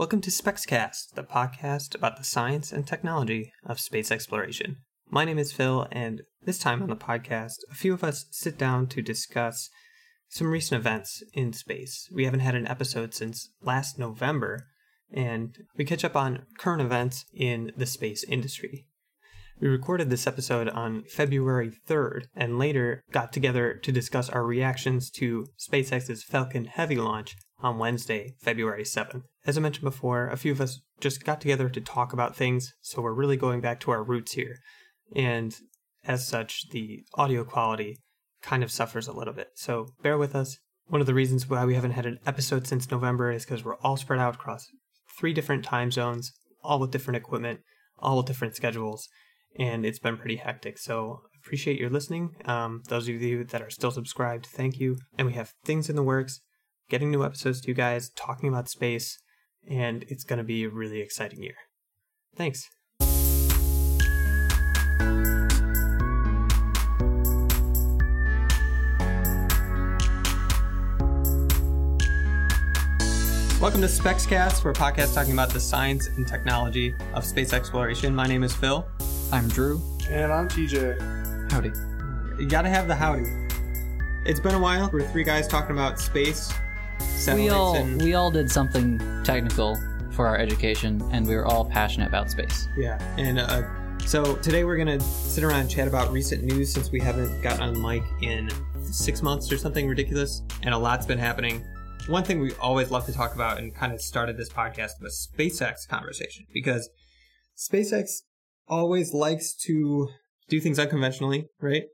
Welcome to SpexCast, the podcast about the science and technology of space exploration. My name is Phil, and this time on the podcast, a few of us sit down to discuss some recent events in space. We haven't had an episode since last November, and we catch up on current events in the space industry. We recorded this episode on February 3rd and later got together to discuss our reactions to SpaceX's Falcon Heavy launch on Wednesday, February 7th. As I mentioned before, a few of us just got together to talk about things, so we're really going back to our roots here. And as such, the audio quality kind of suffers a little bit. So bear with us. One of the reasons why we haven't had an episode since November is because we're all spread out across three different time zones, all with different equipment, all with different schedules, and it's been pretty hectic. So appreciate your listening. Um, those of you that are still subscribed, thank you. And we have things in the works, getting new episodes to you guys, talking about space, and it's going to be a really exciting year. Thanks. Welcome to SpexCast, we're a podcast talking about the science and technology of space exploration. My name is Phil. I'm Drew. And I'm TJ. Howdy. You gotta have the howdy. It's been a while. We're three guys talking about space. We all and- we all did something technical for our education, and we were all passionate about space. Yeah, and uh, so today we're gonna sit around and chat about recent news since we haven't got on the mic in six months or something ridiculous, and a lot's been happening. One thing we always love to talk about and kind of started this podcast was SpaceX conversation because SpaceX always likes to do things unconventionally, right?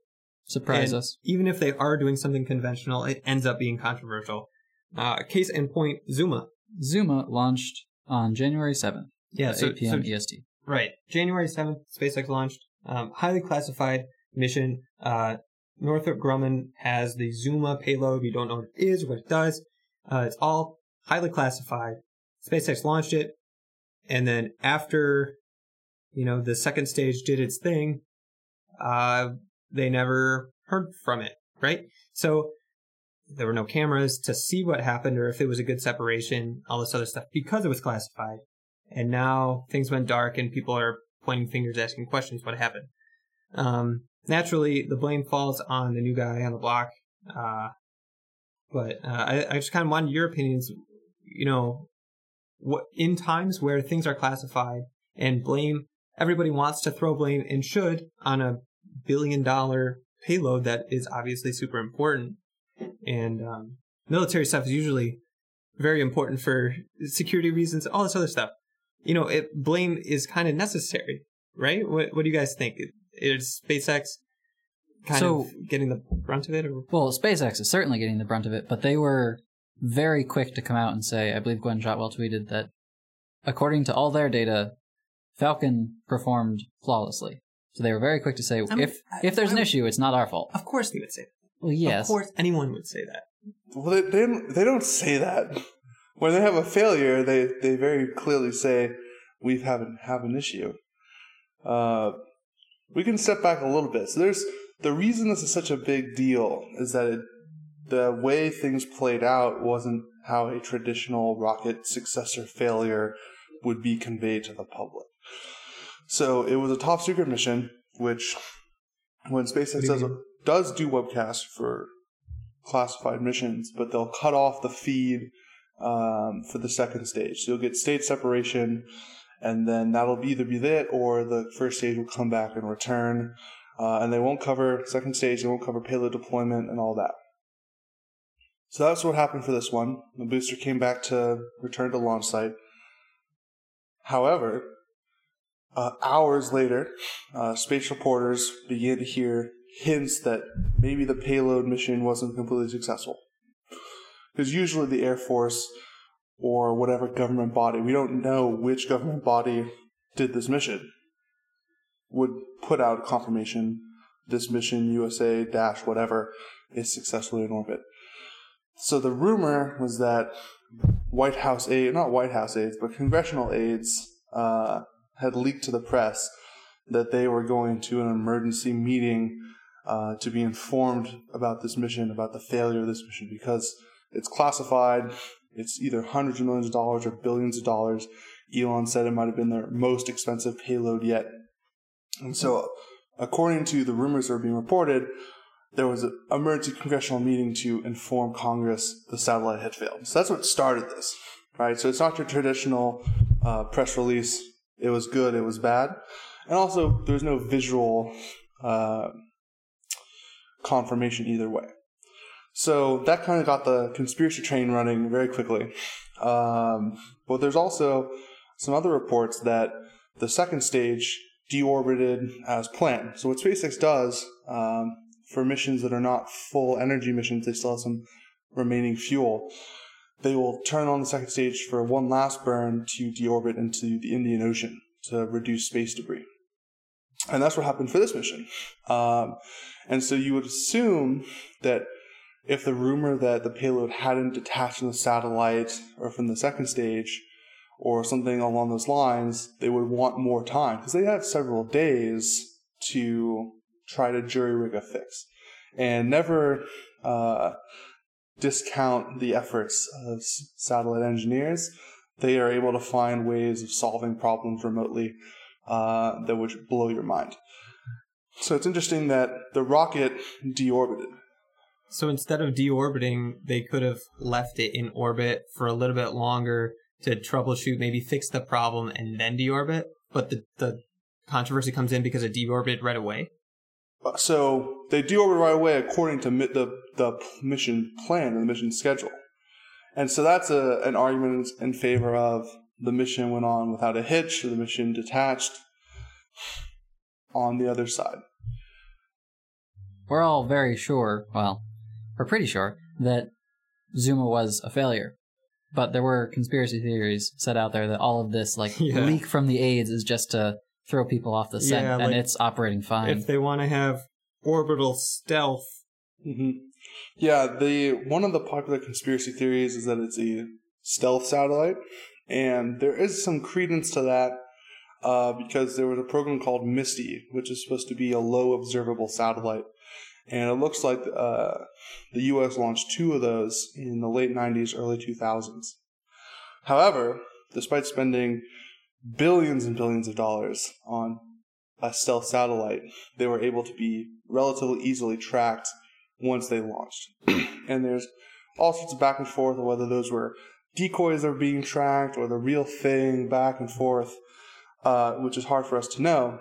Surprise And us. Even if they are doing something conventional, it ends up being controversial. Uh, case in point, Zuma. Zuma launched on January 7th, Yeah, so, 8 p.m. so EST. Right. January 7th, SpaceX launched. Um, highly classified mission. Uh, Northrop Grumman has the Zuma payload. We don't know what it is, what it does. Uh, it's all highly classified. SpaceX launched it. And then after, you know, the second stage did its thing, uh, they never heard from it, right? So there were no cameras to see what happened or if it was a good separation, all this other stuff because it was classified. And now things went dark and people are pointing fingers asking questions what happened. Um, naturally the blame falls on the new guy on the block uh, but uh, I, I just kind of wanted your opinions you know what in times where things are classified and blame everybody wants to throw blame and should on a billion dollar payload that is obviously super important and um, military stuff is usually very important for security reasons all this other stuff you know, it blame is kind of necessary, right? What What do you guys think? Is SpaceX kind So- of getting the brunt of it, or Well, SpaceX is certainly getting the brunt of it, but they were very quick to come out and say, I believe Gwynne Shotwell tweeted that according to all their data, Falcon performed flawlessly. So they were very quick to say, mean, if I- if there's an issue, it's not our fault. of course they would say that. Well, yes. Of course, anyone would say that. Well, they, they, don't, they don't say that. When they have a failure, they, they very clearly say, we have an, have an issue. Uh, we can step back a little bit. So there's the reason this is such a big deal is that it, the way things played out wasn't how a traditional rocket successor failure would be conveyed to the public. So it was a top secret mission, which when SpaceX What do you does, mean? Does do webcasts for classified missions, but they'll cut off the feed um, for the second stage. So you'll get stage separation, and then that'll either be it or the first stage will come back and return. Uh, and they won't cover second stage, they won't cover payload deployment and all that. So that's what happened for this one. The booster came back to return to launch site. However, uh, hours later, uh, space reporters began to hear hints that maybe the payload mission wasn't completely successful. Because usually the Air Force or whatever government body, we don't know which government body did this mission, would put out confirmation this mission USA dash whatever is successfully in orbit. So the rumor was that White House aide, not White House aides, but congressional aides, uh, had leaked to the press that they were going to an emergency meeting uh, to be informed about this mission, about the failure of this mission, because it's classified It's either hundreds of millions of dollars or billions of dollars. Elon said it might have been their most expensive payload yet. And so, according to the rumors that are being reported, there was an emergency congressional meeting to inform Congress the satellite had failed. So that's what started this, right? So it's not your traditional uh, press release. It was good. It was bad, and also there's no visual uh, confirmation either way. So that kind of got the conspiracy train running very quickly. Um, but there's also some other reports that the second stage deorbited as planned. So what SpaceX does um, for missions that are not full energy missions, they still have some remaining fuel. They will turn on the second stage for one last burn to deorbit into the Indian Ocean to reduce space debris. And that's what happened for this mission. Um, and so you would assume that if the rumor that the payload hadn't detached from the satellite or from the second stage or something along those lines, they would want more time because they had several days to try to jury rig a fix and never uh, discount the efforts of satellite engineers. They are able to find ways of solving problems remotely uh, that would blow your mind. So it's interesting that the rocket deorbited. So instead of deorbiting, they could have left it in orbit for a little bit longer to troubleshoot, maybe fix the problem, and then deorbit. But the the controversy comes in because it deorbited right away. Uh, So they deorbit right away according to mi- the the mission plan and the mission schedule, and so that's a an argument in favor of the mission went on without a hitch, or the mission detached. On the other side, We're all very sure, well, we're pretty sure, that Zuma was a failure. But there were conspiracy theories set out there that all of this, like, Yeah. leak from the aides is just to throw people off the scent, Yeah, and like, it's operating fine. If they want to have orbital stealth, hmm Yeah, the one of the popular conspiracy theories is that it's a stealth satellite, and there is some credence to that uh, because there was a program called Misty, which is supposed to be a low observable satellite, and it looks like uh, the U.S. launched two of those in the late '90s, early 2000s. However, despite spending billions and billions of dollars on a stealth satellite, they were able to be relatively easily tracked once they launched. and there's all sorts of back and forth on whether those were decoys are being tracked or the real thing, back and forth, uh, which is hard for us to know.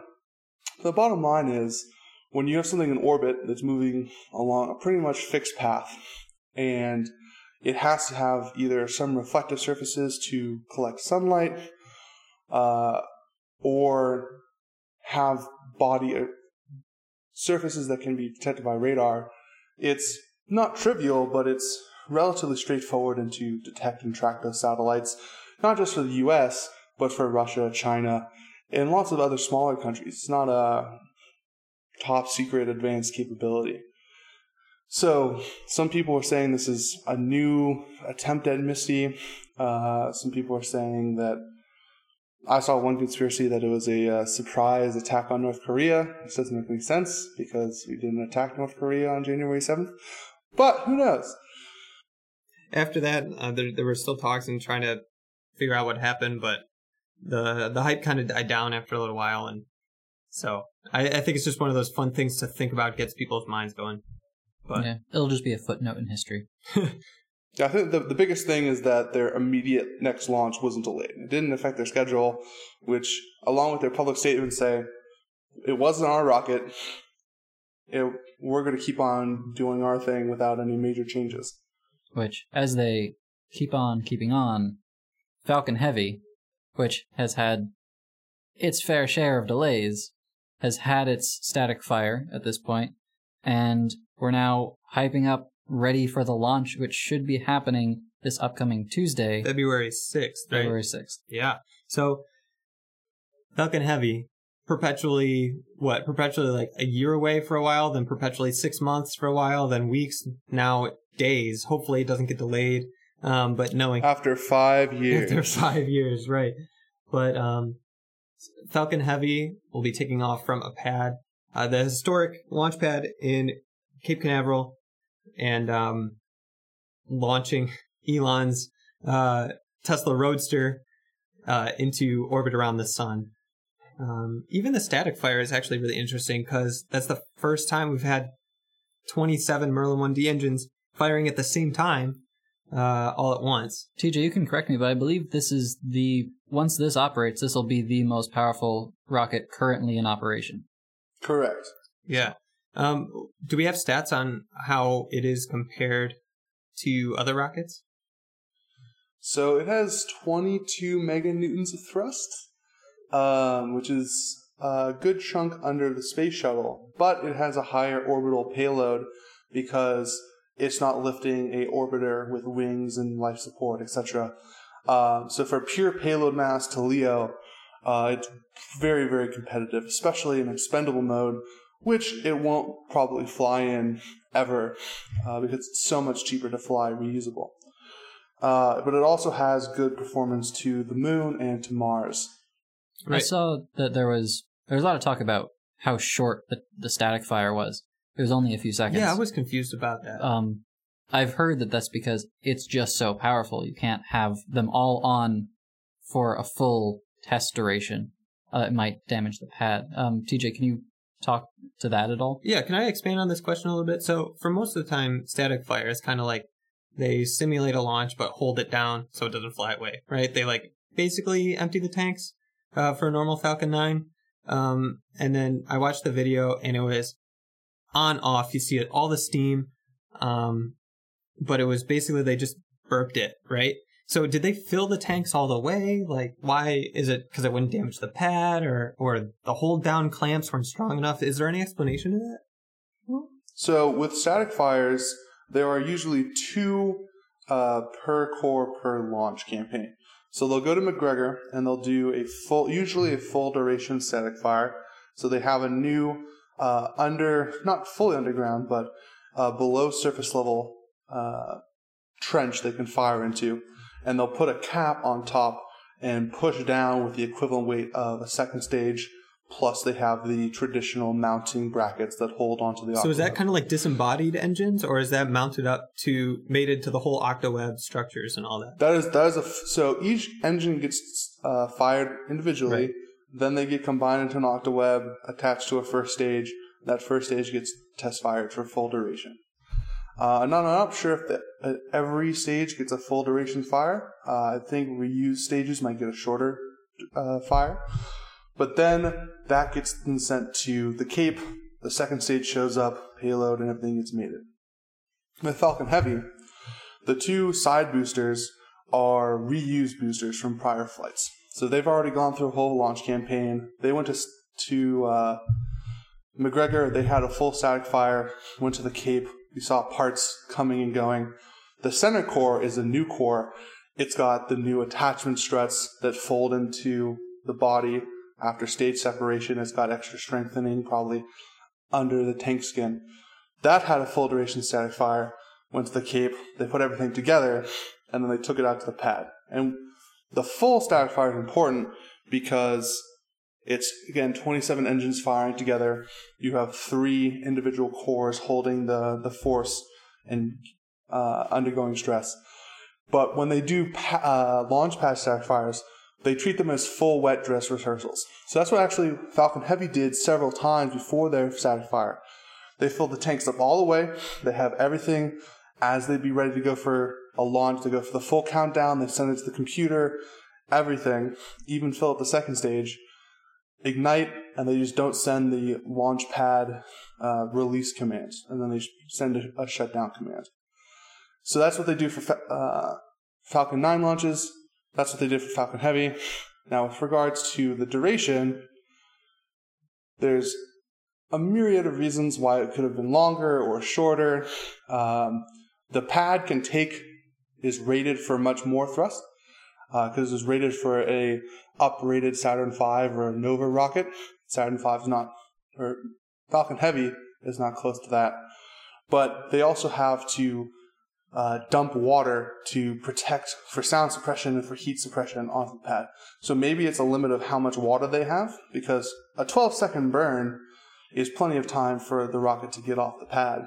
The bottom line is when you have something in orbit that's moving along a pretty much fixed path, and it has to have either some reflective surfaces to collect sunlight, uh, or have body uh, surfaces that can be detected by radar. It's not trivial, but it's relatively straightforward and to detect and track those satellites, not just for the US, but for Russia, China, and lots of other smaller countries. It's not a top secret advanced capability. So, some people are saying this is a new attempt at Misty. Uh, some people are saying that I saw one conspiracy that it was a uh, surprise attack on North Korea. This doesn't make any sense because we didn't attack North Korea on January 7th. But who knows? After that, uh, there, there were still talks and trying to figure out what happened, but the the hype kind of died down after a little while, and so I, I think it's just one of those fun things to think about, gets people's minds going. But yeah, it'll just be a footnote in history. Yeah, I think the, the biggest thing is that their immediate next launch wasn't delayed. It didn't affect their schedule, which, along with their public statement, say it wasn't our rocket. It, we're going to keep on doing our thing without any major changes. Which, as they keep on keeping on, Falcon Heavy, which has had its fair share of delays, has had its static fire at this point, and we're now hyping up ready for the launch, which should be happening this upcoming Tuesday, February sixth, right? February 6th. Yeah. So Falcon Heavy, perpetually what? Perpetually like a year away for a while, then perpetually six months for a while, then weeks, now days. Hopefully it doesn't get delayed. Um, but knowing After five years. after five years, right? But um, Falcon Heavy will be taking off from a pad, uh, the historic launch pad in Cape Canaveral, and um, launching Elon's uh, Tesla Roadster uh, into orbit around the sun. Um, even the static fire is actually really interesting because that's the first time we've had 27 Merlin 1D engines firing at the same time uh, all at once. TJ, you can correct me, but I believe this is the once this operates, this will be the most powerful rocket currently in operation. Correct. Yeah. Um, do we have stats on how it is compared to other rockets? So it has 22 meganewtons of thrust, um, which is a good chunk under the space shuttle, but it has a higher orbital payload because it's not lifting a orbiter with wings and life support, etc. Uh, so for pure payload mass to LEO, uh, it's very, very competitive, especially in expendable mode, which it won't probably fly in ever uh, because it's so much cheaper to fly reusable. Uh, but it also has good performance to the moon and to Mars. I saw that there was there was a lot of talk about how short the, the static fire was. It was only a few seconds. Yeah, I was confused about that. Um, I've heard that that's because it's just so powerful. You can't have them all on for a full test duration. Uh, it might damage the pad. Um, TJ, can you talk to that at all? Yeah, can I expand on this question a little bit? So, for most of the time, static fire is kind of like they simulate a launch but hold it down so it doesn't fly away, right? They like basically empty the tanks uh, for a normal Falcon 9. Um, and then I watched the video and it was on off. You see it, all the steam. Um, but it was basically they just burped it, right? So did they fill the tanks all the way? Like, why is it because it wouldn't damage the pad, or or the hold down clamps weren't strong enough? Is there any explanation to that? So with static fires, there are usually two uh, per core per launch campaign. So they'll go to McGregor and they'll do a full, usually a full duration static fire. So they have a new uh, under, not fully underground, but uh, below surface level uh, trench they can fire into, and they'll put a cap on top and push down with the equivalent weight of a second stage. Plus, they have the traditional mounting brackets that hold onto the. So is that kind of like disembodied engines, or is that mounted up to mated to the whole octaweb structures and all that? That is that is a so each engine gets uh, fired individually. Right. Then they get combined into an octaweb attached to a first stage. That first stage gets test fired for full duration. Uh, I'm, not, I'm not sure if the, uh, every stage gets a full duration fire. Uh, I think reused stages might get a shorter uh, fire. But then that gets then sent to the Cape. The second stage shows up, payload, and everything gets mated. With Falcon Heavy, the two side boosters are reused boosters from prior flights. So they've already gone through a whole launch campaign. They went to to uh, McGregor. They had a full static fire. Went to the Cape. We saw parts coming and going. The center core is a new core. It's got the new attachment struts that fold into the body after stage separation. It's got extra strengthening, probably under the tank skin. That had a full duration static fire. Went to the Cape. They put everything together, and then they took it out to the pad. And the full static fire is important because it's again 27 engines firing together. You have three individual cores holding the the force and uh, undergoing stress. But when they do pa- uh, launch pad static fires, they treat them as full wet dress rehearsals. So that's what actually Falcon Heavy did several times before their static fire. They filled the tanks up all the way. They have everything as they'd be ready to go for a launch. They go for the full countdown. They send it to the computer, everything, even fill up the second stage, ignite, and they just don't send the launch pad uh, release commands. And then they send a, a shutdown command. So that's what they do for uh, Falcon 9 launches. That's what they did for Falcon Heavy. Now, with regards to the duration, there's a myriad of reasons why it could have been longer or shorter. Um, the pad can take is rated for much more thrust because uh, it's rated for a uprated Saturn V or a Nova rocket. Saturn V is not, or Falcon Heavy is not close to that. But they also have to uh, dump water to protect for sound suppression and for heat suppression off the pad. So maybe it's a limit of how much water they have because a 12 second burn is plenty of time for the rocket to get off the pad.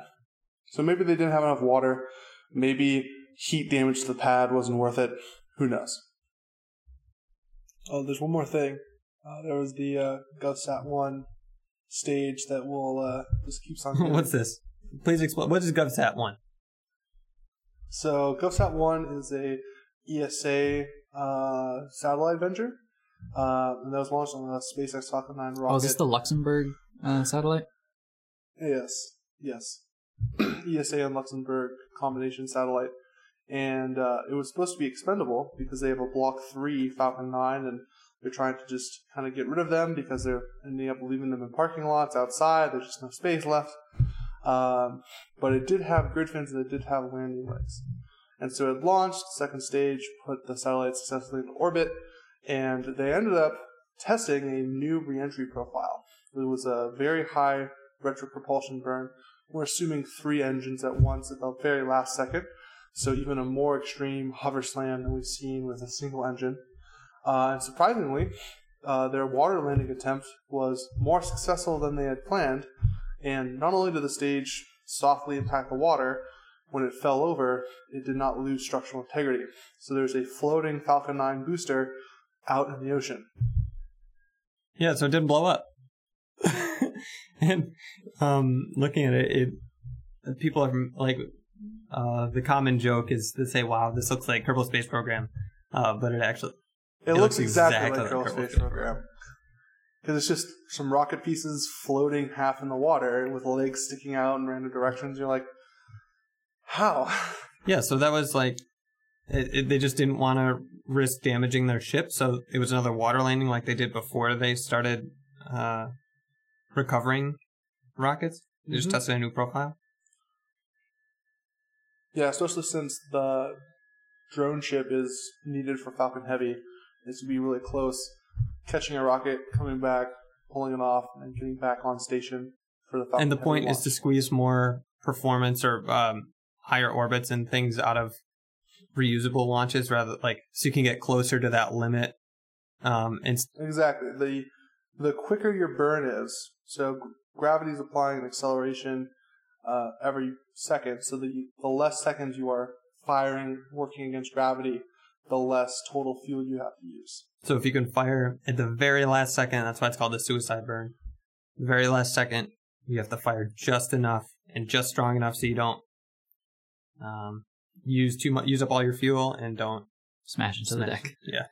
So maybe they didn't have enough water. Maybe heat damage to the pad wasn't worth it. Who knows? Oh, there's one more thing. Uh, there was the uh, GovSat one stage that will uh, just keeps on. What's this? Please explain. What is GovSat one? So GovSat One is a ESA uh, satellite venture, uh, and that was launched on the SpaceX Falcon 9 rocket. Oh, is this the Luxembourg uh, satellite? Yes, yes. ESA and Luxembourg combination satellite, and uh, it was supposed to be expendable because they have a Block Three Falcon 9, and they're trying to just kind of get rid of them because they're ending up leaving them in parking lots outside. There's just no space left. Um, but it did have grid fins and it did have landing legs. And so it launched, second stage, put the satellite successfully into orbit, and they ended up testing a new reentry profile. It was a very high retropropulsion burn. We're assuming three engines at once at the very last second, so even a more extreme hover slam than we've seen with a single engine. Uh, and surprisingly, uh, their water landing attempt was more successful than they had planned, and not only did the stage softly impact the water, when it fell over, it did not lose structural integrity. So there's a floating Falcon 9 booster out in the ocean. Yeah, so it didn't blow up. and um, looking at it, it people are like uh, the common joke is to say, "Wow, this looks like Kerbal Space Program," uh, but it actually It, It looks, looks exactly, exactly like like Kerbal Space Space Program. Because it's just some rocket pieces floating half in the water with legs sticking out in random directions. You're like, how? yeah. So that was like it, it, they just didn't want to risk damaging their ship, so it was another water landing like they did before they started uh, recovering rockets. They just Mhm. tested a new profile. Yeah, especially since the drone ship is needed for Falcon Heavy. It's to be really close, catching a rocket, coming back, pulling it off, and getting back on station for the Falcon and the point is to squeeze more performance or um, higher orbits and things out of reusable launches rather like so you can get closer to that limit um and Exactly. The the quicker your burn is, so gravity is applying an acceleration uh, every second, so the the less seconds you are firing, working against gravity, the less total fuel you have to use. So if you can fire at the very last second that's why it's called the suicide burn the very last second you have to fire just enough and just strong enough so you don't um use too much use up all your fuel and don't Smash into the smash- deck. yeah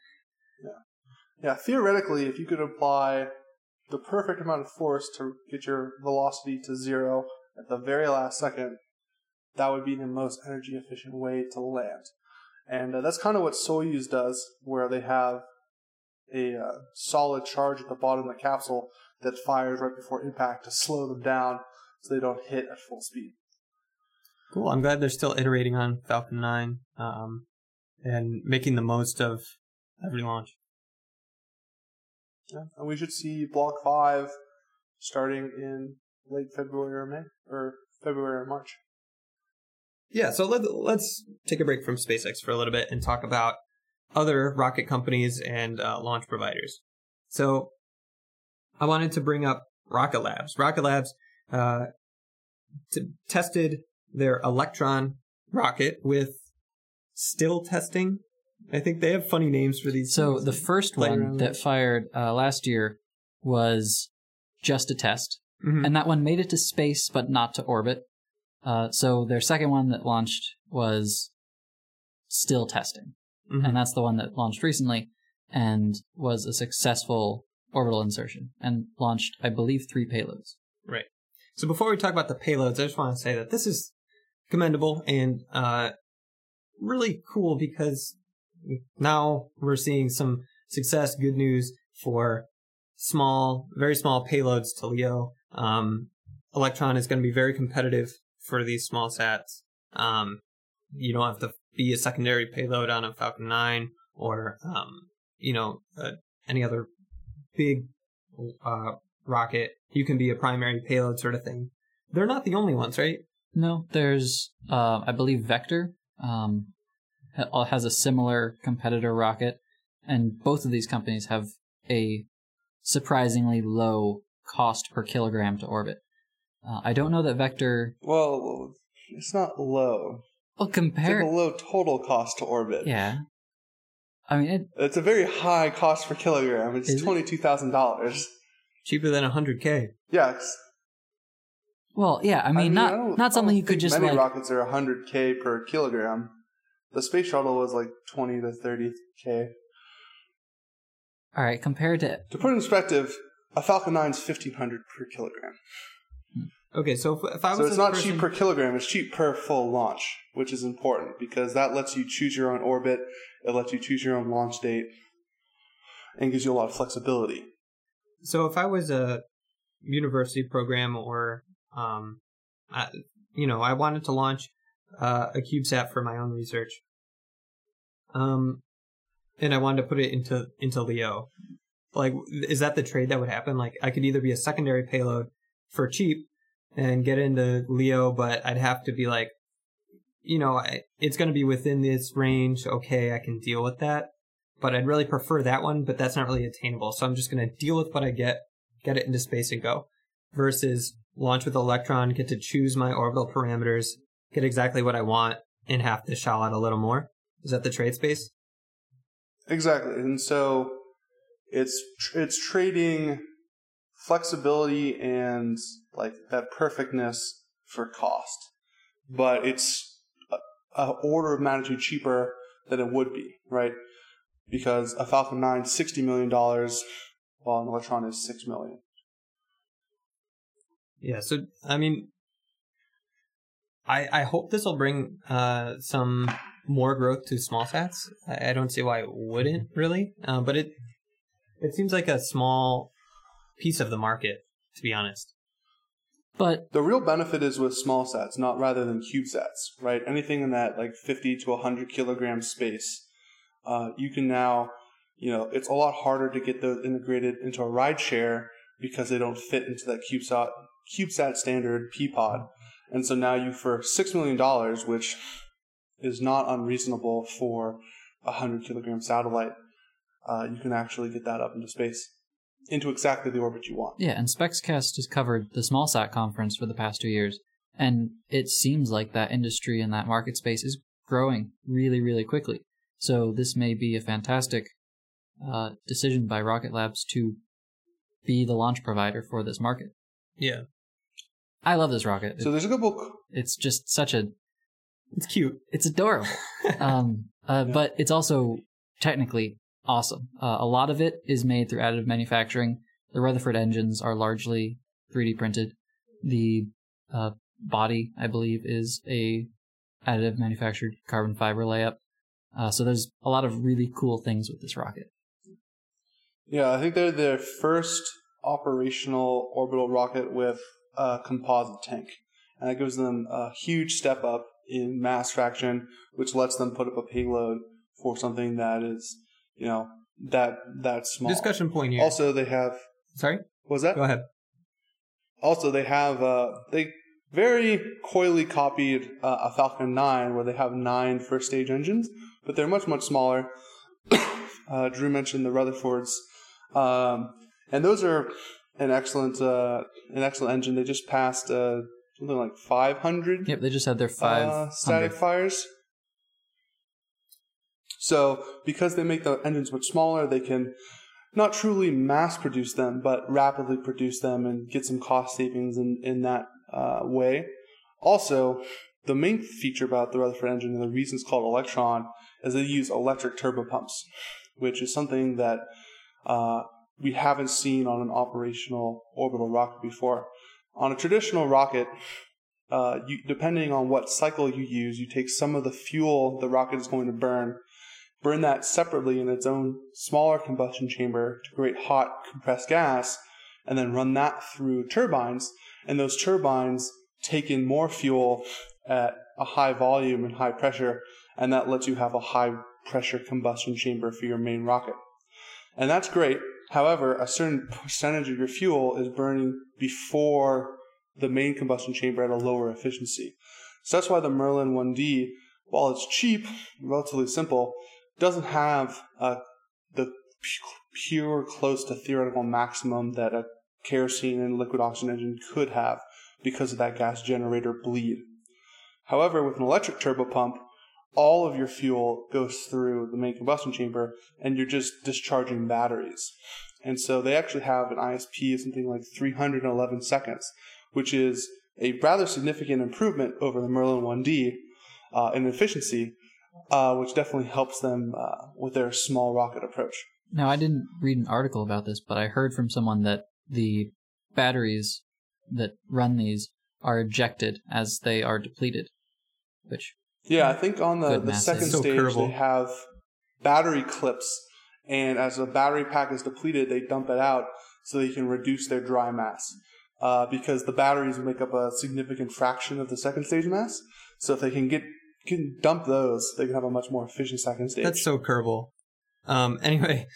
Yeah, theoretically, if you could apply the perfect amount of force to get your velocity to zero at the very last second, that would be the most energy efficient way to land. And uh, that's kind of what Soyuz does, where they have a uh, solid charge at the bottom of the capsule that fires right before impact to slow them down so they don't hit at full speed. Cool. I'm glad they're still iterating on Falcon 9 um, and making the most of every launch. Yeah. And we should see Block 5 starting in late February or May, or February or March. Yeah, so let, let's take a break from SpaceX for a little bit and talk about other rocket companies and uh, launch providers. So I wanted to bring up Rocket Labs. Rocket Labs uh, t- tested their Electron rocket with still testing. I think they have funny names for these. So the first one that fired uh, last year was just a test, Mhm. and that one made it to space but not to orbit. Uh, so their second one that launched was still testing, Mhm. and that's the one that launched recently and was a successful orbital insertion and launched, I believe, three payloads. Right. So before we talk about the payloads, I just want to say that this is commendable and uh, really cool because now we're seeing some success, good news for small, very small payloads to LEO. Um, Electron is going to be very competitive for these small sats. Um, you don't have to be a secondary payload on a Falcon 9 or, um, you know, uh, any other big uh, rocket. You can be a primary payload sort of thing. They're not the only ones, right? No, there's, uh, I believe, Vector um, has a similar competitor rocket, and both of these companies have a surprisingly low cost per kilogram to orbit. Uh, I don't know that Vector. Well, it's not low. Well, It's like compare. a low total cost to orbit. Yeah. I mean, it, It's a very high cost per kilogram. It's twenty two thousand dollars. Cheaper than 100k. Yeah. it's- well, yeah. I mean, I not don't- something you could just Many like. rockets are hundred k per kilogram. The space shuttle was like twenty to thirty k. All right, compared to To put it in perspective, a Falcon 9 is fifteen hundred per kilogram. Okay, so if, if I was So it's not person- cheap per kilogram, it's cheap per full launch, which is important because that lets you choose your own orbit, it lets you choose your own launch date, and gives you a lot of flexibility. So if I was a university program or, um, I, you know, I wanted to launch uh, a CubeSat for my own research, um, and I wanted to put it into into LEO, like, is that the trade that would happen? Like, I could either be a secondary payload for cheap and get into LEO, but I'd have to be like, you know, I, it's going to be within this range. Okay, I can deal with that but I'd really prefer that one, but that's not really attainable. So I'm just going to deal with what I get, get it into space and go versus launch with Electron, get to choose my orbital parameters, get exactly what I want and have to shell out a little more. Is that the trade space? Exactly, and so it's it's trading flexibility and like that perfectness for cost, but it's a, a order of magnitude cheaper than it would be, right? Because a Falcon 9 is $60 million, while an Electron is 6 million. Yeah. So, I mean, I, I hope this will bring, uh, some more growth to small sats. I, I don't see why it wouldn't really, uh, but it, it seems like a small piece of the market, to be honest. But The real benefit is with small sats, not rather than CubeSats, right? Anything in that like 50 to 100 kilogram space, uh, you can now, you know, it's a lot harder to get those integrated into a ride share because they don't fit into that CubeSat, CubeSat standard P-pod. And so now you, for $6 million, which is not unreasonable for a 100 kilogram satellite, uh, you can actually get that up into space, into exactly the orbit you want. yeah, and SpexCast has covered the SmallSat conference for the past two years, and it seems like that industry and that market space is growing really, really quickly. So this may be a fantastic uh, decision by Rocket Labs to be the launch provider for this market. Yeah. I love this rocket. So there's a couple it's just such a It's cute. it's adorable. um, uh, Yeah. but it's also technically awesome. Uh, a lot of it is made through additive manufacturing. The Rutherford engines are largely 3D printed. The uh, body, I believe, is a additive manufactured carbon fiber layup. Uh, so there's a lot of really cool things with this rocket. Yeah, I think they're their first operational orbital rocket with a composite tank. And that gives them a huge step up in mass fraction, which lets them put up a payload for something that is, you know, that that small. Discussion point here. Also, they have. Sorry? What was that? Go ahead. Also, they have uh, they very coyly copied uh, a Falcon 9, where they have nine first stage engines, but they're much much smaller. uh, Drew mentioned the Rutherfords, um, and those are an excellent uh, an excellent engine. They just passed uh, something like 500 Yep, they just had their five uh, static fires. So, because they make the engines much smaller, they can not truly mass produce them, but rapidly produce them and get some cost savings in, in that uh, way. Also, the main feature about the Rutherford engine and the reason it's called Electron is they use electric turbopumps, which is something that uh, we haven't seen on an operational orbital rocket before. On a traditional rocket, uh, you, depending on what cycle you use, you take some of the fuel the rocket is going to burn, burn that separately in its own smaller combustion chamber to create hot compressed gas, and then run that through turbines. And those turbines take in more fuel at a high volume and high pressure, and that lets you have a high pressure combustion chamber for your main rocket. And that's great. However, a certain percentage of your fuel is burning before the main combustion chamber at a lower efficiency. So that's why the Merlin 1D, while it's cheap, relatively simple, doesn't have uh, the pure close to theoretical maximum that a kerosene and liquid oxygen engine could have because of that gas generator bleed. However, with an electric turbo pump, all of your fuel goes through the main combustion chamber and you're just discharging batteries. And so they actually have an ISP of something like 311 seconds, which is a rather significant improvement over the Merlin 1D uh, in efficiency, uh, which definitely helps them uh, with their small rocket approach. Now, I didn't read an article about this, but I heard from someone that the batteries that run these are ejected as they are depleted, which Yeah, I think on the, the second So stage Kerbal. they have battery clips, and as the battery pack is depleted, they dump it out so they can reduce their dry mass. Uh, because the batteries make up a significant fraction of the second stage mass, so if they can get can dump those, they can have a much more efficient second stage. That's so Kerbal. Um, anyway,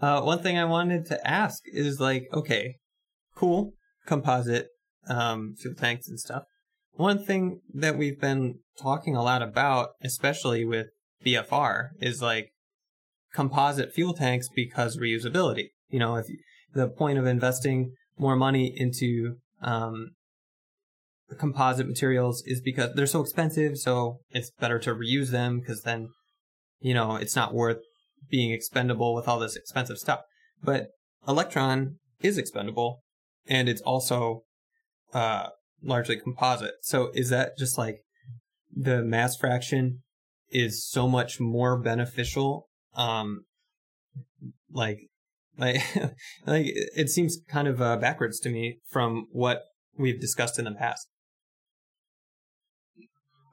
uh, one thing I wanted to ask is like, okay, cool, composite, um, fuel tanks and stuff. One thing that we've been talking a lot about, especially with BFR, is like composite fuel tanks because reusability. You know, if the point of investing more money into um, composite materials is because they're so expensive, so it's better to reuse them because then, you know, it's not worth being expendable with all this expensive stuff. But Electron is expendable and it's also uh, largely composite. So is that just like the mass fraction is so much more beneficial? Um, like, like, like it seems kind of uh, backwards to me from what we've discussed in the past.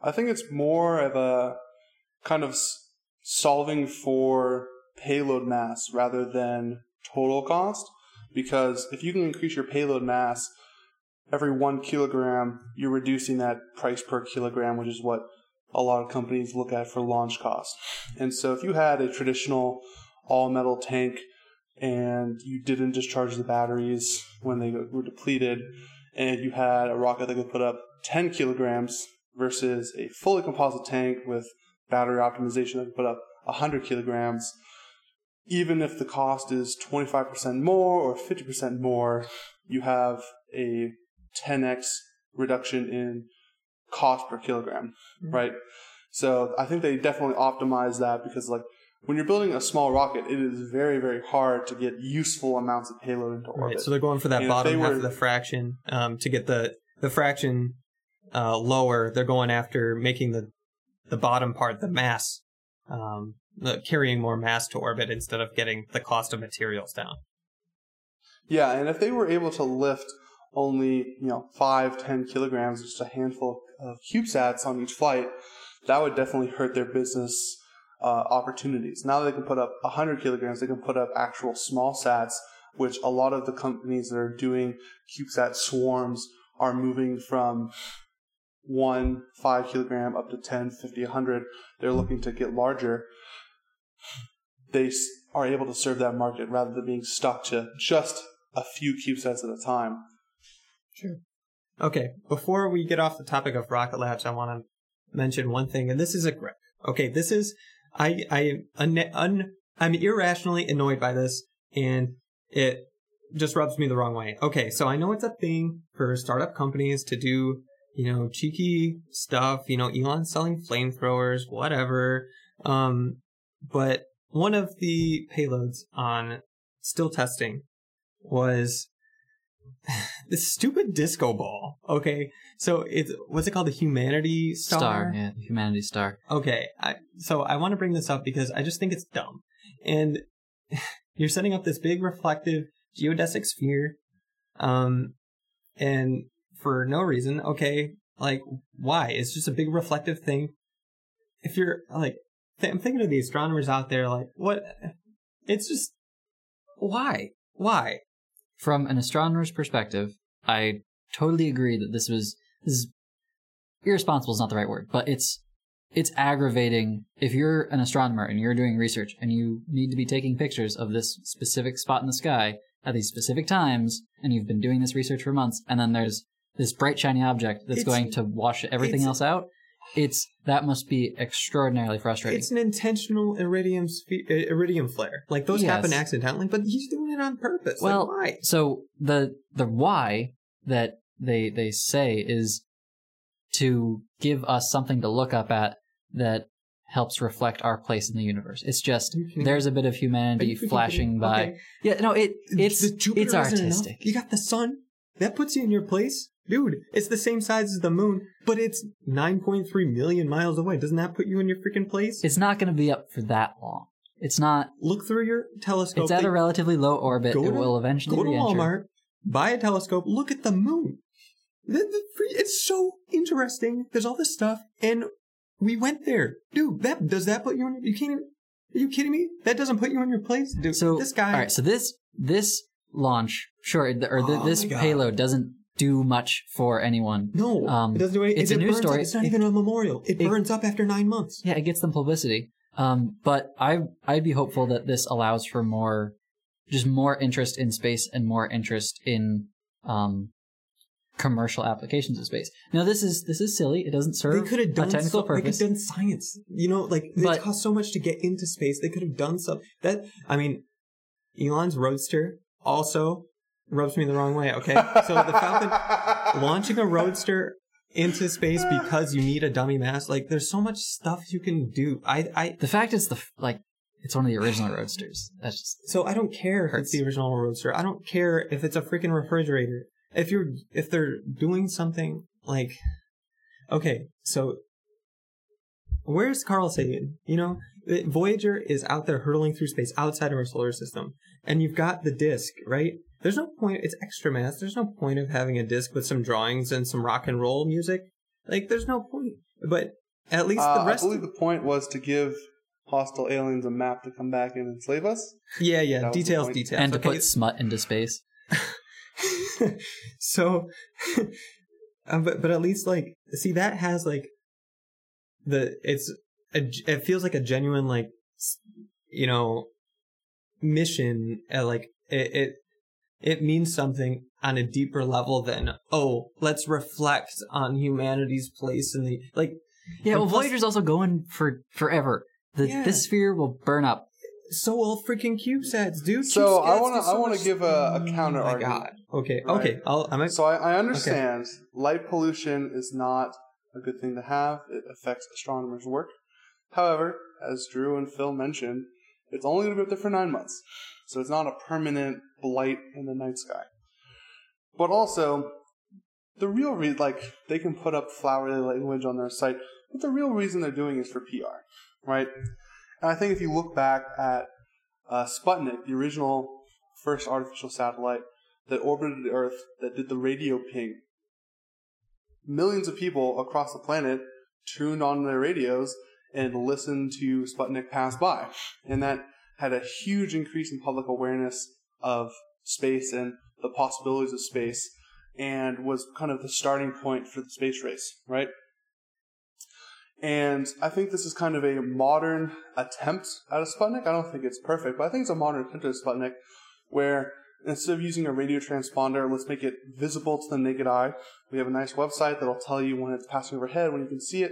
I think it's more of a kind of solving for payload mass rather than total cost. Because if you can increase your payload mass every one kilogram, you're reducing that price per kilogram, which is what a lot of companies look at for launch cost. And so if you had a traditional all metal tank and you didn't discharge the batteries when they were depleted, and you had a rocket that could put up 10 kilograms versus a fully composite tank with battery optimization that could put up 100 kilograms, even if the cost is 25% more or 50% more, you have a 10x reduction in cost per kilogram, right? So I think they definitely optimize that because like when you're building a small rocket, it is very, very hard to get useful amounts of payload into orbit. Right. So they're going for that And bottom half were- of the fraction um, to get the the fraction uh, lower. They're going after making the the bottom part the mass, um, carrying more mass to orbit instead of getting the cost of materials down. Yeah, and if they were able to lift only, you know, five, ten kilograms, just a handful of CubeSats on each flight, that would definitely hurt their business uh, opportunities. Now they can put up 100 kilograms, they can put up actual small sats, which a lot of the companies that are doing CubeSat swarms are moving from one, five kilogram up to 10, 50, 100. They're looking to get larger. They are able to serve that market rather than being stuck to just a few CubeSats at a time. Sure. Okay, before we get off the topic of Rocket Labs, I want to mention one thing, and this is a grip. Okay, this is I I un, un, I'm irrationally annoyed by this, and it just rubs me the wrong way. Okay, so I know it's a thing for startup companies to do, you know, cheeky stuff. You know, Elon selling flamethrowers, whatever. Um, but one of the payloads on still testing was this stupid disco ball. Okay, so it's what's it called? The Humanity Star. Star, yeah, Humanity Star. Okay, I, so I want to bring this up because I just think it's dumb. And you're setting up this big reflective geodesic sphere, um, and for no reason. Okay, like why? It's just a big reflective thing. If you're like, th- I'm thinking of the astronomers out there, like what? It's just why? Why? From an astronomer's perspective, I totally agree that this was this is irresponsible is not the right word, but it's it's aggravating if you're an astronomer and you're doing research and you need to be taking pictures of this specific spot in the sky at these specific times and you've been doing this research for months and then there's this bright shiny object that's It's- going to wash everything else out it's that must be extraordinarily frustrating It's an intentional iridium uh, iridium flare. Like those Yes. happen accidentally, but he's doing it on purpose. Well, like, why? So the the why that they they say is to give us something to look up at that helps reflect our place in the universe. It's just Are you kidding there's a bit of humanity flashing by. Okay. Yeah, no, it it's it's artistic. You got the sun. That puts you in your place. Dude, it's the same size as the moon, but it's 9.3 million miles away. Doesn't that put you in your freaking place? It's not going to be up for that long. It's not. Look through your telescope. It's at a relatively low orbit. Go It to- will eventually Go to re-enter. Walmart, buy a telescope, look at the moon. The- the free- It's so interesting. There's all this stuff, and we went there, dude. That does that put you in? You can't. Even, are you kidding me? That doesn't put you in your place, dude. So this guy. All right. So this this launch, sure, or th Oh this payload doesn't do much for anyone. no, um, it doesn't do anything. it's It a news burns up. story. It's not It- even a memorial. It, it- burns up after nine months. Yeah, it gets them publicity. Um, but I I'd be hopeful that this allows for more, just more interest in space and more interest in um, commercial applications of space. Now this is this is silly. It doesn't serve They could have done a technical so, They could have done science. You know, like it cost so much to get into space. They could have done some. That I mean, Elon's Roadster also rubs me the wrong way. Okay, so the Falcon launching a roadster into space because you need a dummy mass like there's so much stuff you can do. I i The fact is the like it's one of the original roadsters. That's just so i don't care if it's the original roadster. I don't care if it's a freaking refrigerator. If you're if they're doing something like okay so where's carl sagan? You know The- voyager is out there hurtling through space outside of our solar system. And you've got the disk right? There's no point it's extra mass. There's no point of having a disk with some drawings and some rock and roll music. Like there's no point. But at least Uh, the I rest believe the point was to give hostile aliens a map to come back and enslave us. yeah yeah. Was the details details. And to put smut into space. so um, but but at least like see that has like the it's a, it feels like a genuine like you know mission uh, like it, it it means something on a deeper level than oh let's reflect on humanity's place in the like Yeah, well, plus- Voyager's also going for forever. The Yeah. this sphere will burn up. so all freaking CubeSats, dude. So, I wanna- so I wanna give a- a Oh counter my argument. God. Okay, Right. okay. I'll. I'm. So I, I understand light pollution is not a good thing to have. It affects astronomers' work. However, as Drew and Phil mentioned, it's only going to be up there for nine months. So it's not a permanent blight in the night sky. But also, the real reason, like, they can put up flowery language on their site, but the real reason they're doing is for PR, right? And I think if you look back at uh, Sputnik, the original first artificial satellite, that orbited the Earth that did the radio ping. Millions of people across the planet tuned on their radios and listened to Sputnik pass by. And that had a huge increase in public awareness of space and the possibilities of space and was kind of the starting point for the space race, right? And I think this is kind of a modern attempt at a Sputnik. I don't think it's perfect, but I think it's a modern attempt at a Sputnik where instead of using a radio transponder, let's make it visible to the naked eye. We have a nice website that'll tell you when it's passing overhead, when you can see it.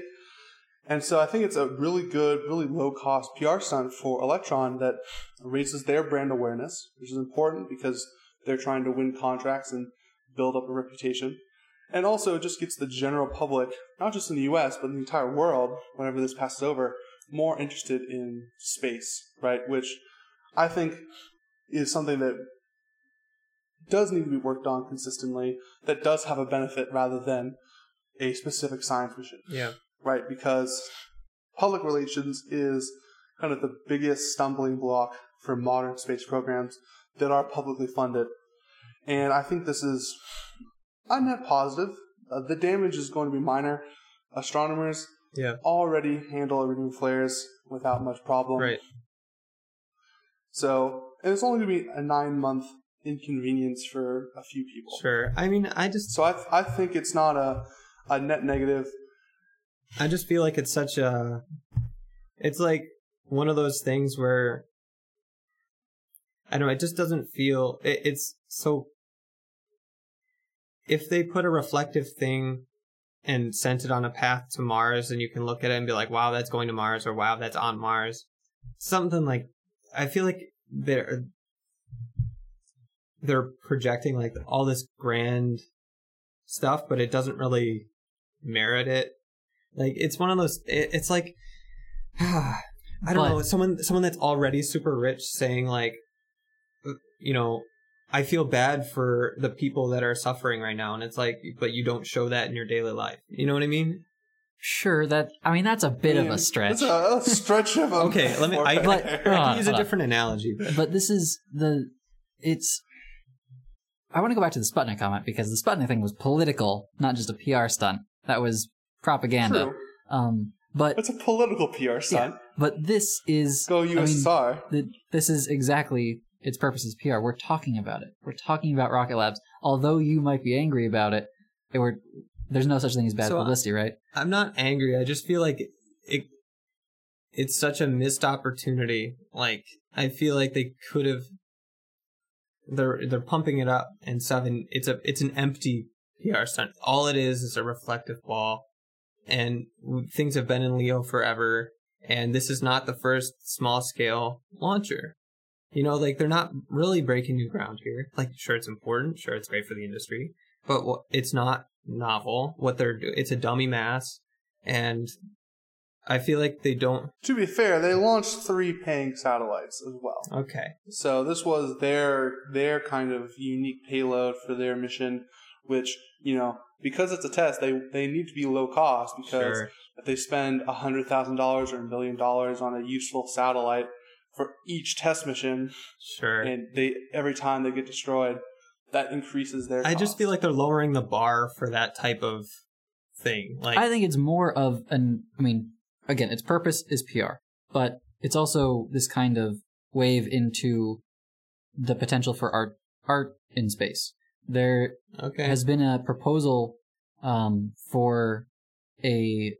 And so I think it's a really good, really low cost PR stunt for Electron that raises their brand awareness, which is important because they're trying to win contracts and build up a reputation. And also it just gets the general public, not just in the US, but in the entire world, whenever this passes over, more interested in space, right? Which I think is something that does need to be worked on consistently, that does have a benefit rather than a specific science mission, Yeah. Right? Because public relations is kind of the biggest stumbling block for modern space programs that are publicly funded. And I think this is a net positive. Uh, the damage is going to be minor. Astronomers Yeah. already handle iridium flares without much problem. Right. So, it's only going to be a nine month inconvenience for a few people. Sure. I mean, I just So I, I think it's not a, a net negative. I just feel like it's such a it's like one of those things where I don't know, it just doesn't feel it, it's so if they put a reflective thing and sent it on a path to Mars and you can look at it and be like, wow, that's going to Mars or wow, that's on Mars. Something like I feel like they're they're projecting like all this grand stuff, but it doesn't really merit it. Like it's one of those. It, it's like I don't But- know. Someone someone that's already super rich saying like, uh, you know, I feel bad for the people that are suffering right now, and it's like, but you don't show that in your daily life. You know what I mean? Sure, that I mean that's a bit of a stretch. That's a, a stretch of a Okay, let me- I- But- I Hold can on, use a hold on. different analogy. but- but this is the it's I want to go back to the Sputnik comment because the Sputnik thing was political, not just a PR stunt. That was propaganda. True. Um, but It's a political PR stunt. but this is Go I mean, USSR. the, this is exactly its purpose is PR. We're talking about it. We're talking about Rocket Labs. Although you might be angry about it, it were there's no such thing as bad So, uh, publicity, right? I'm not angry. I just feel like it. It's such a missed opportunity. Like I feel like they could have. They're they're pumping it up and seven. It's a it's an empty PR stunt. All it is is a reflective ball, and things have been in LEO forever. And this is not the first small scale launcher. You know, like they're not really breaking new ground here. Like, sure, it's important. Sure, it's great for the industry, but it's not novel. What they're doing, it's a dummy mass, and I feel like they don't. To be fair, they launched three paying satellites as well. Okay, So this was their their kind of unique payload for their mission, which you know because it's a test, they they need to be low cost because sure. if they spend hundred thousand dollars or a million dollars on a useful satellite for each test mission, Sure. and they every time they get destroyed, that increases their. I just feel like they're lowering the bar for that type of thing. Like, I think it's more of an. I mean, again, its purpose is PR, but it's also this kind of wave into the potential for art art in space. There okay, has been a proposal um, for a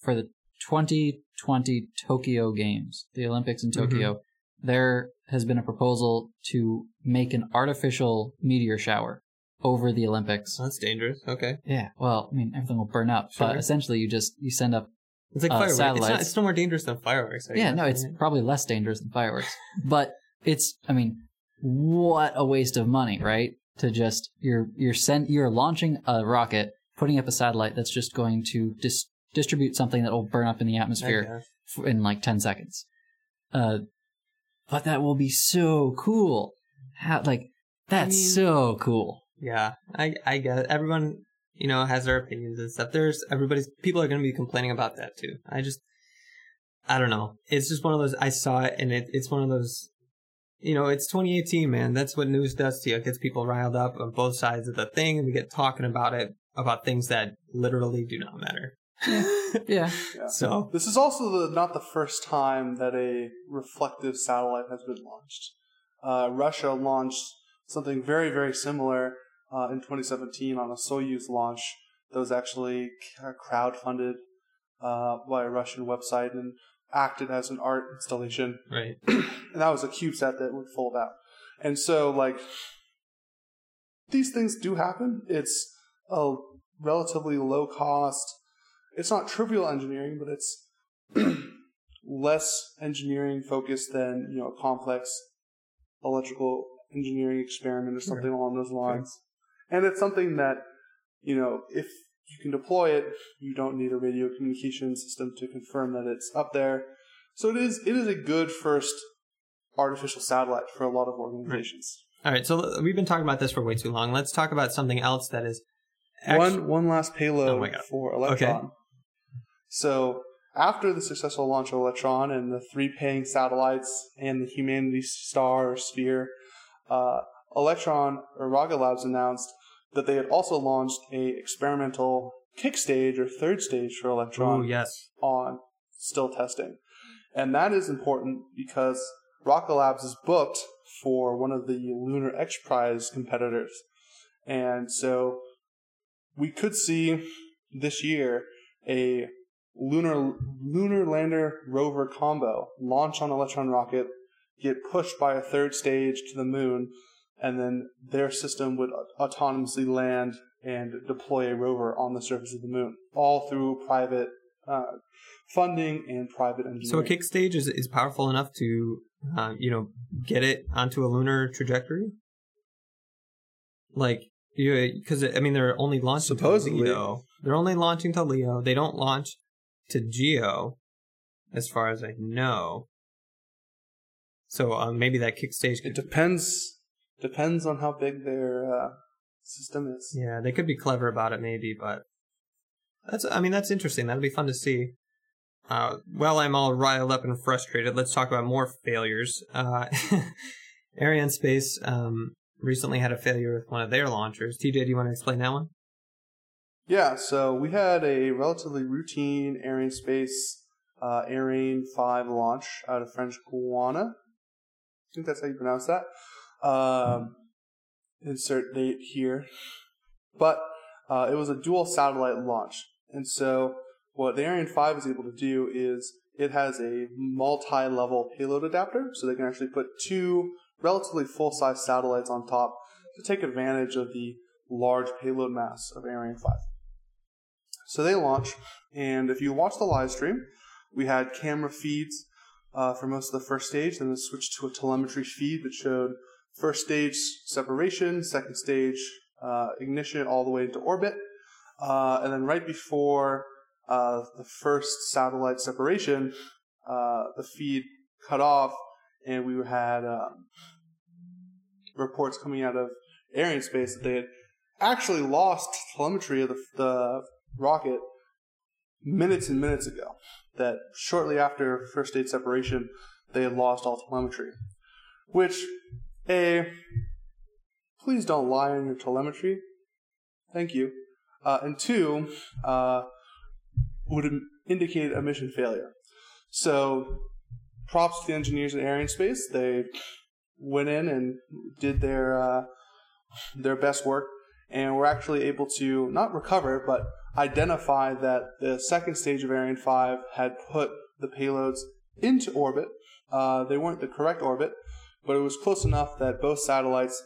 for the 2020 Tokyo Games, the Olympics in Tokyo. There has been a proposal to make an artificial meteor shower over the Olympics. that's dangerous. Okay, Yeah, well, I mean, everything will burn up, but essentially, you just you send up. it's like Uh, fireworks. It's, not, it's no more dangerous than fireworks. I yeah, guess, no, it's right? probably less dangerous than fireworks, but it's. I mean, what a waste of money, right? To just you're you're send you're launching a rocket, putting up a satellite that's just going to dis- distribute something that will burn up in the atmosphere f- in like ten seconds. Uh, but that will be so cool. How like that's mean- so cool. Yeah, I I guess everyone you know has their opinions and stuff. There's everybody's people are going to be complaining about that too. I just I don't know. It's just one of those. I saw it and it, it's one of those. You know, it's 2018, man. That's what news does to you. It gets people riled up on both sides of the thing, and we get talking about it about things that literally do not matter. Yeah, Yeah. So This is also the, not the first time that a reflective satellite has been launched. Uh, Russia launched something very, very similar uh, in 2017 on a Soyuz launch that was actually c- crowdfunded uh, by a Russian website and acted as an art installation. right, And that was a CubeSat that would fold out. And so, like, these things do happen. It's a relatively low cost. It's not trivial engineering, but it's less engineering focused than you know a complex electrical engineering experiment or something along those lines. And it's something that you know if you can deploy it, you don't need a radio communication system to confirm that it's up there. So it is it is a good first artificial satellite for a lot of organizations. all right. So we've been talking about this for way too long. Let's talk about something else that is one one last payload Oh for Electron. Okay. So after the successful launch of Electron and the three paying satellites and the Humanity Star or Sphere, uh, Electron or Rocket Labs announced that they had also launched a experimental kick stage or third stage for Electron Oh yes, on still testing. And that is important because Rocket Labs is booked for one of the Lunar X Prize competitors. And so we could see this year a lunar lunar lander rover combo launch on Electron rocket, get pushed by a third stage to the moon, and then their system would autonomously land and deploy a rover on the surface of the moon, all through private uh, funding and private engineering. So a kick stage is, is powerful enough to, uh, you know, get it onto a lunar trajectory. Like you, because I mean they're only launched into Supposedly. LEO. They're only launching to LEO. They don't launch to GEO, as far as I know. So um, maybe that kick stage. It Could, depends depends on how big their uh, system is. yeah, they could be clever about it, maybe, but that's. I mean, that's interesting. That'll be fun to see. Uh, well, I'm all riled up and frustrated. Let's talk about more failures. Uh, Arianespace um, recently had a failure with one of their launchers. TJ, do you want to explain that one? Yeah, so we had a relatively routine Arianespace uh, Ariane 5 launch out of French Guiana. I think that's how you pronounce that. Um, insert date here. But uh, it was a dual satellite launch. And so what the Ariane 5 is able to do is it has a multi level payload adapter, so they can actually put two relatively full size satellites on top to take advantage of the large payload mass of Ariane 5. So they launch, and if you watch the live stream, we had camera feeds uh, for most of the first stage, then it switched to a telemetry feed that showed first stage separation, second stage uh, ignition, all the way into orbit. Uh, and then right before uh, the first satellite separation, uh, the feed cut off, and we had um, reports coming out of Arianespace that they had actually lost telemetry of the, the rocket minutes and minutes ago. That shortly after first stage separation, they had lost all telemetry. Which, A, please don't lie on your telemetry. Thank you. Uh, and two, uh, would indicate a mission failure. So, props to the engineers at Arianespace. They went in and did their uh, their best work, and were actually able to not recover, but identify that the second stage of Ariane 5 had put the payloads into orbit. Uh, they weren't the correct orbit, but it was close enough that both satellites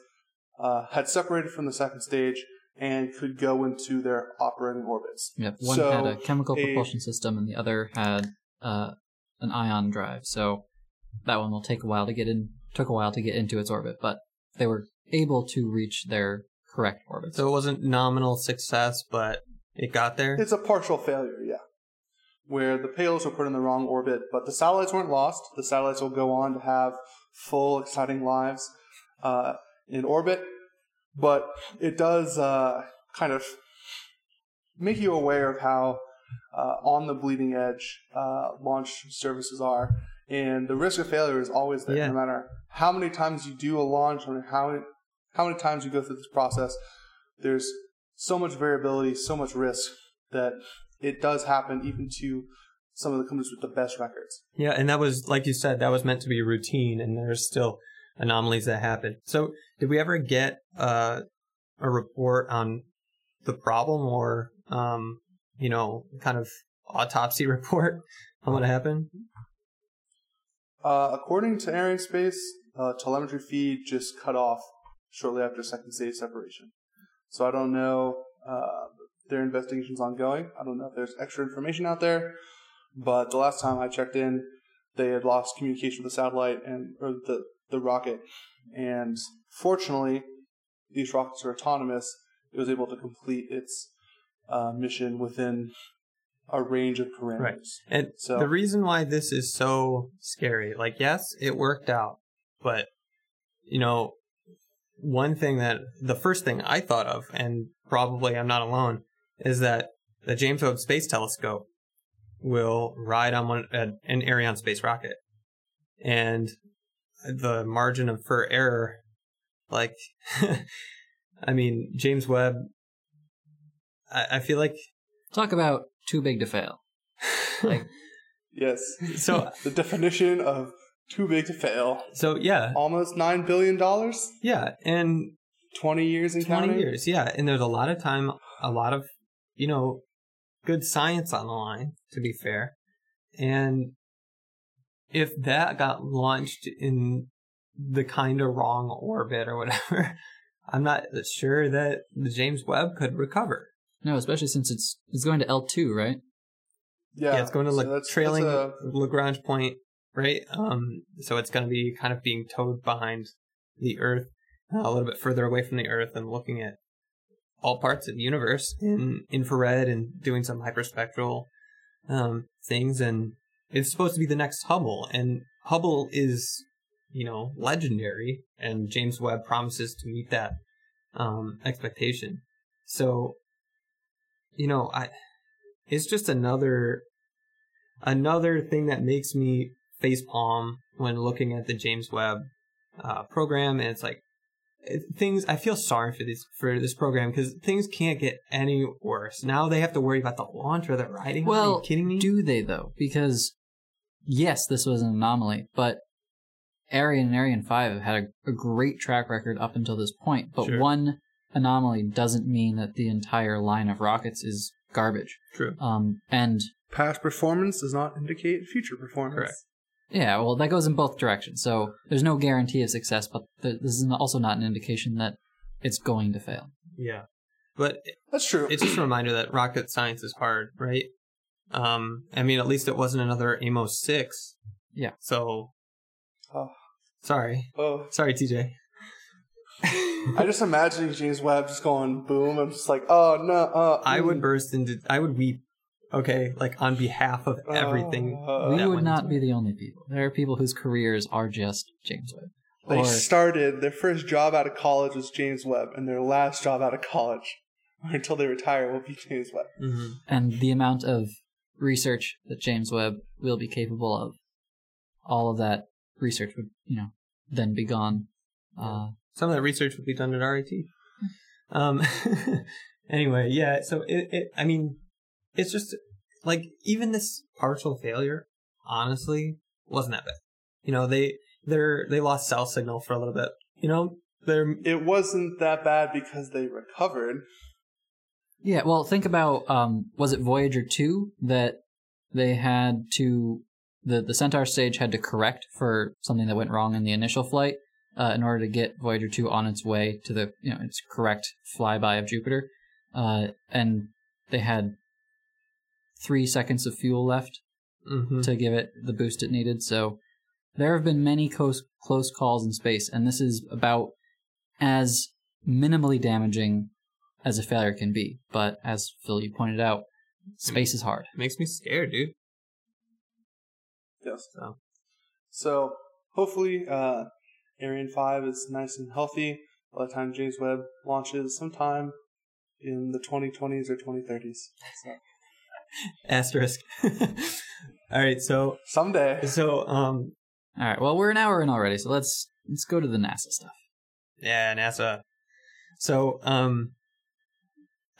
uh, had separated from the second stage and could go into their operating orbits. Yep. One So, had a chemical a- propulsion system, and the other had uh, an ion drive. So that one will take a while to get in. Took a while to get into its orbit, but they were able to reach their correct orbits. So it wasn't nominal success, but it got there. It's a partial failure, yeah. Where the payloads were put in the wrong orbit, but the satellites weren't lost. The satellites will go on to have full, exciting lives uh, in orbit. But it does uh, kind of make you aware of how uh, on the bleeding edge uh, launch services are. And the risk of failure is always there, Yeah. no matter how many times you do a launch, matter how many, how many times you go through this process. There's so much variability, so much risk that it does happen even to some of the companies with the best records. Yeah, and that was like you said, that was meant to be routine, and there's still anomalies that happen. So, did we ever get uh, a report on the problem, or um, you know, kind of autopsy report on what happened? Uh, according to Arianespace, uh, telemetry feed just cut off shortly after second stage separation. So I don't know. Uh, their investigation's ongoing. I don't know if there's extra information out there. But the last time I checked in, they had lost communication with the satellite and or the the rocket. And fortunately, these rockets are autonomous. It was able to complete its uh, mission within a range of parameters. Right. And So- the reason why this is so scary, like, yes, it worked out, but you know, one thing that the first thing I thought of, and probably I'm not alone, is that the James Webb Space Telescope will ride on one an an Arianespace rocket, and the margin of for error, like, I mean, James Webb. I, I feel like Talk about too big to fail. Like, Yes. so the definition of too big to fail. so yeah Almost nine billion dollars. yeah and Twenty years in 20 counting. years yeah and there's a lot of time a lot of you know good science on the line to be fair. And if that got launched in the kind of wrong orbit or whatever i'm not sure that the james webb could recover. No, especially since it's it's going to L two, right? Yeah, yeah, it's going to so like that's- trailing that's a- lagrange point right? Um so it's going to be kind of being towed behind the earth uh, a little bit further away from the earth and looking at all parts of the universe in infrared and doing some hyperspectral um, things, and it's supposed to be the next Hubble, and Hubble is you know legendary, and James Webb promises to meet that um, expectation. So, you know, I it's just another another thing that makes me facepalm when looking at the James Webb uh, program, and it's like things. I feel sorry for this for this program because things can't get any worse. Now they have to worry about the launch or the riding. Are Well, you kidding me? do they though? Because yes, this was an anomaly, but Ariane and Ariane 5 have had a, a great track record up until this point, but Sure. one anomaly doesn't mean that the entire line of rockets is garbage. True. Um, and Past performance does not indicate future performance. Correct. Yeah, well, that goes in both directions. So there's no guarantee of success, but th- this is also not an indication that it's going to fail. Yeah, but That's true. it's just a reminder that rocket science is hard, right? Um, I mean, at least it wasn't another Amos six. Yeah. So, Oh. sorry, oh, sorry, TJ. I just imagine James Webb just going boom. I'm just like, oh no. Uh, I would mm. burst into, I would weep. Okay, like on behalf of everything. Uh, we would not be the only people. There are people whose careers are just James Webb. They Or started their first job out of college was James Webb, and their last job out of college, until they retire, will be James Webb. Mhm. and the amount of research that James Webb will be capable of, all of that research would, you know, then be gone. Uh, Some of that research would be done at RIT. Um. anyway, yeah. So it, it, I mean, it's just like even this partial failure, honestly, wasn't that bad. You know, they they're they lost cell signal for a little bit. You know, they're It wasn't that bad because they recovered. yeah, well, think about um, was it Voyager two that they had to the the Centaur stage had to correct for something that went wrong in the initial flight uh, in order to get Voyager two on its way to the you know its correct flyby of Jupiter, uh, and they had three seconds of fuel left mhm. to give it the boost it needed. So there have been many close close calls in space, and this is about as minimally damaging as a failure can be. But as Phil you pointed out, space is hard. makes me scared, dude. Yes. So So hopefully, uh, Ariane Five is nice and healthy by the time James Webb launches sometime in the 2020s or 2030s. So, asterisk. All right, so someday. so um All right. Well, we're an hour in already, so let's let's go to the NASA stuff. Yeah, NASA. So, um,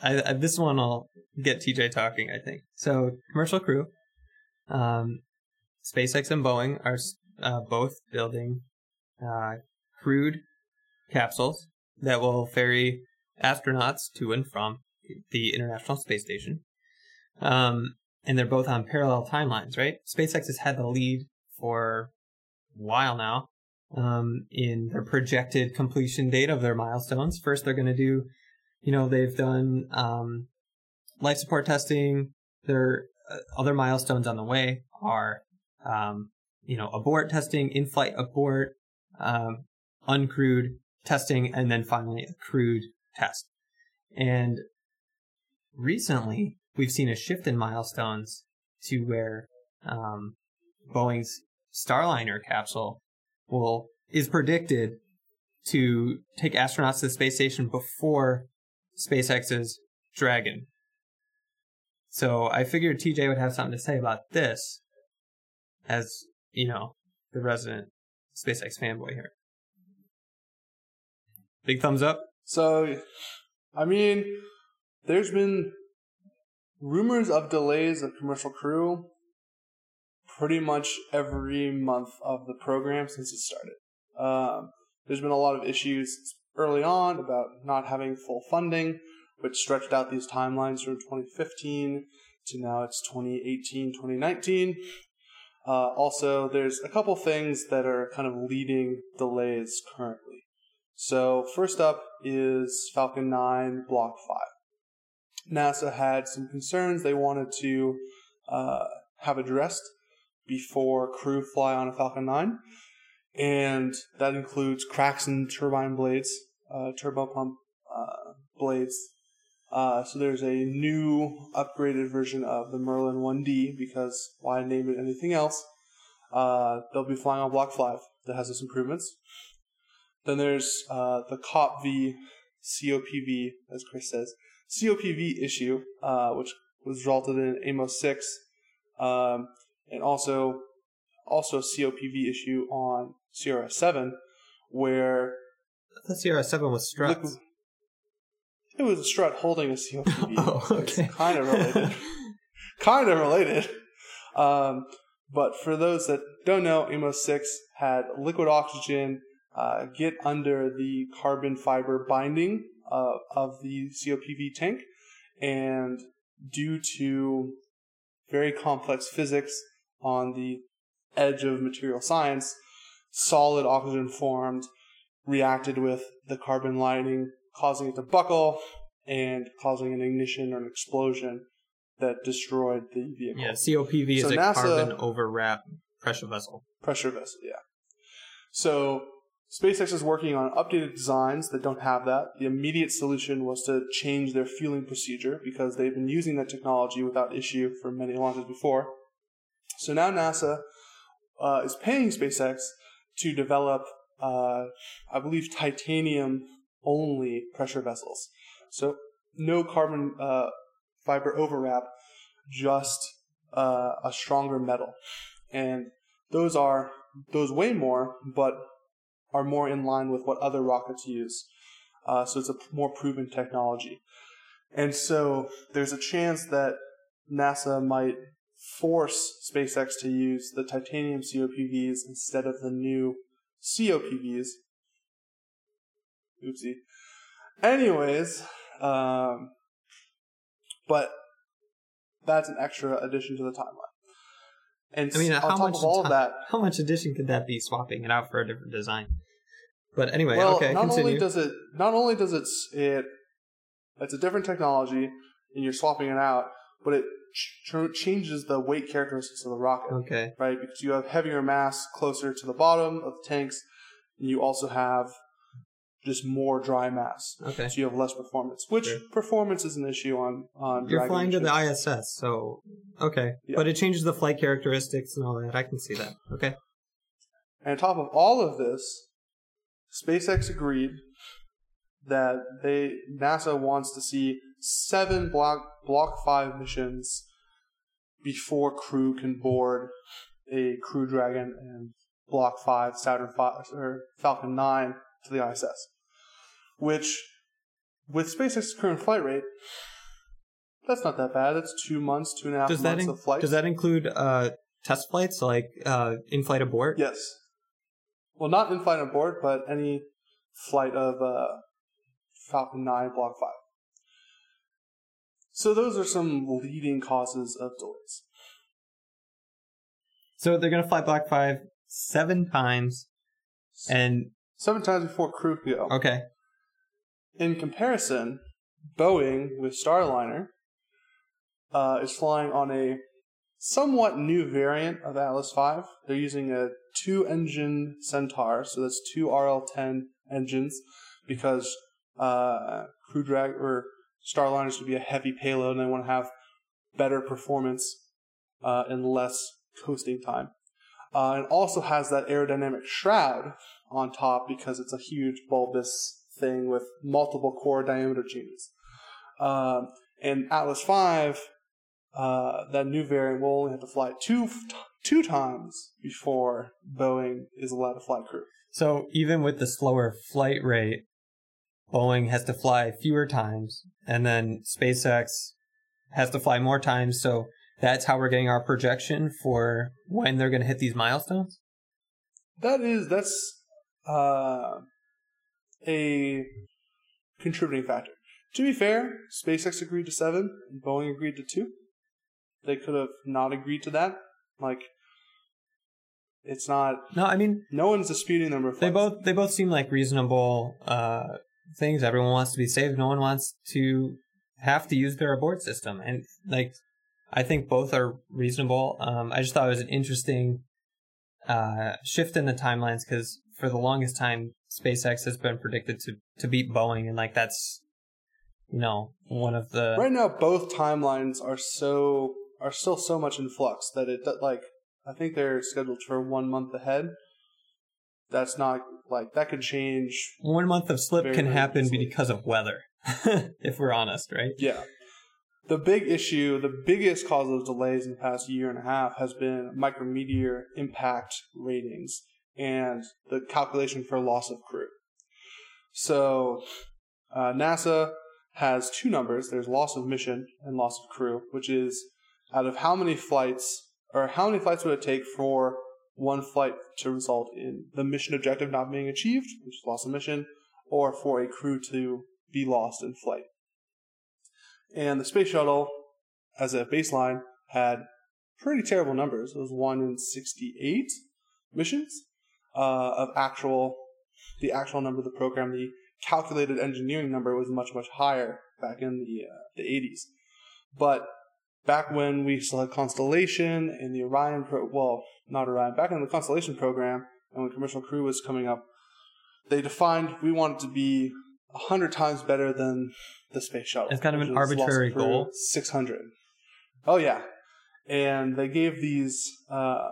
I, I this one I'll get TJ talking. I think so. Commercial crew, um, SpaceX and Boeing are uh, both building uh, crewed capsules that will ferry astronauts to and from the International Space Station. Um, and they're both on parallel timelines, right? SpaceX has had the lead for a while now um, in their projected completion date of their milestones. First, they're going to do, you know, they've done um, life support testing. Their uh, other milestones on the way are, um, you know, abort testing, in-flight abort, um, uncrewed testing, and then finally a crewed test. And recently, we've seen a shift in milestones to where um, Boeing's Starliner capsule will is predicted to take astronauts to the space station before SpaceX's Dragon. So I figured TJ would have something to say about this, as you know, the resident SpaceX fanboy here. Big thumbs up. So, I mean, there's been rumors of delays of commercial crew pretty much every month of the program since it started. Um, there's been a lot of issues early on about not having full funding, which stretched out these timelines from 2015 to now it's 2018, 2019. Uh, also, there's a couple things that are kind of leading delays currently. So, first up is Falcon 9 Block 5. NASA had some concerns they wanted to uh, have addressed before crew fly on a Falcon 9, and that includes cracks in turbine blades, uh, turbo pump uh, blades, Uh, so there's a new upgraded version of the Merlin 1D because why name it anything else? Uh, they'll be flying on Block 5 that has its improvements. Then there's uh, the COPV, COPV, as Chris says, COPV issue, uh, which was resulted in Amos 6, um, and also also COPV issue on CRS 7, where The CRS seven was struts. liquid- it was a strut holding a COPV. Oh, so it's kind of related. kind of related. Um, but for those that don't know, Amos 6 had liquid oxygen uh, get under the carbon fiber binding uh, of the COPV tank, and due to very complex physics on the edge of material science, solid oxygen formed, reacted with the carbon lining, causing it to buckle and causing an ignition or an explosion that destroyed the vehicle. yeah, COPV So is a NASA carbon overwrap pressure vessel. pressure vessel, yeah. So SpaceX is working on updated designs that don't have that. The immediate solution was to change their fueling procedure because they've been using that technology without issue for many launches before. So now NASA uh, is paying SpaceX to develop, uh, I believe, titanium only pressure vessels. So no carbon uh, fiber overwrap, just uh, a stronger metal. And those are those weigh more, but are more in line with what other rockets use. Uh, so it's a more proven technology. And so there's a chance that NASA might force SpaceX to use the titanium COPVs instead of the new COPVs. Oopsie. Anyways, um, but that's an extra addition to the timeline. And I mean, on how top much of all of ti- that, How much addition could that be swapping it out for a different design? But anyway, well, okay, not continue. only does it, not only does it, it, it's a different technology, and you're swapping it out, but it ch- changes the weight characteristics of the rocket, okay, right? Because you have heavier mass closer to the bottom of the tanks, and you also have just more dry mass, okay. so you have less performance. Which Sure. performance is an issue on on. You're flying to the. ISS, so okay. Yeah. But it changes the flight characteristics and all that. I can see that. Okay. And on top of all of this, SpaceX agreed that they NASA wants to see seven block Block Five missions before crew can board a Crew Dragon and Block Five Saturn Five or Falcon Nine to the ISS, which with SpaceX's current flight rate. That's not that bad. That's two months, two and a half Does that months in- of flight. does that include uh test flights like uh in-flight abort? Yes. Well, not in flight on board, but any flight of uh, Falcon 9 Block 5. So those are some leading causes of delays. So they're gonna fly Block Five seven times, and Seven times before crew go. okay, In comparison, Boeing with Starliner uh, is flying on a somewhat new variant of Atlas V. They're using a two engine Centaur, so that's two RL 10 engines, because uh, Crew Drag or Starliner is going to be a heavy payload and they want to have better performance uh, and less coasting time. Uh, it also has that aerodynamic shroud on top because it's a huge bulbous thing with multiple core diameter changes. Um, and Atlas V, uh, that new variant will only have to fly two two times before Boeing is allowed to fly crew. so even with the slower flight rate, Boeing has to fly fewer times, and then SpaceX has to fly more times. So that's how we're getting our projection for when they're gonna hit these milestones. That is that's uh, a contributing factor. To be fair, SpaceX agreed to seven, and Boeing agreed to two. They could have not agreed to that. Like, it's not. No, I mean No one's disputing the number of they both they both seem like reasonable uh things. Everyone wants to be safe no one wants to have to use their abort system. And like i think both are reasonable. Um i just thought it was an interesting uh shift in the timelines because for the longest time spacex has been predicted to to beat boeing. And like that's you know, one of the Right now, both timelines are so are still so much in flux that it like I think they're scheduled for one month ahead. That's not like that could change. one month of slip can happen easily. because of weather. if we're honest, right? Yeah, the big issue, the biggest cause of delays in the past year and a half has been micrometeor impact ratings and the calculation for loss of crew. So, uh, NASA has two numbers. There's loss of mission and loss of crew, which is out of how many flights or how many flights would it take for one flight to result in the mission objective not being achieved, which is loss of mission, or for a crew to be lost in flight. And the space shuttle, as a baseline, had pretty terrible numbers. It was one in 68 missions uh, of actual, the actual number of the program. The calculated engineering number was much, much higher back in the, uh, the 80s. But back when we still had Constellation and the Orion, pro- well, not Orion, back in the Constellation program, and when Commercial Crew was coming up, they defined we wanted to be a hundred times better than the space shuttle. It's kind of an is loss of arbitrary goal. 600. Oh, yeah. And they gave these uh,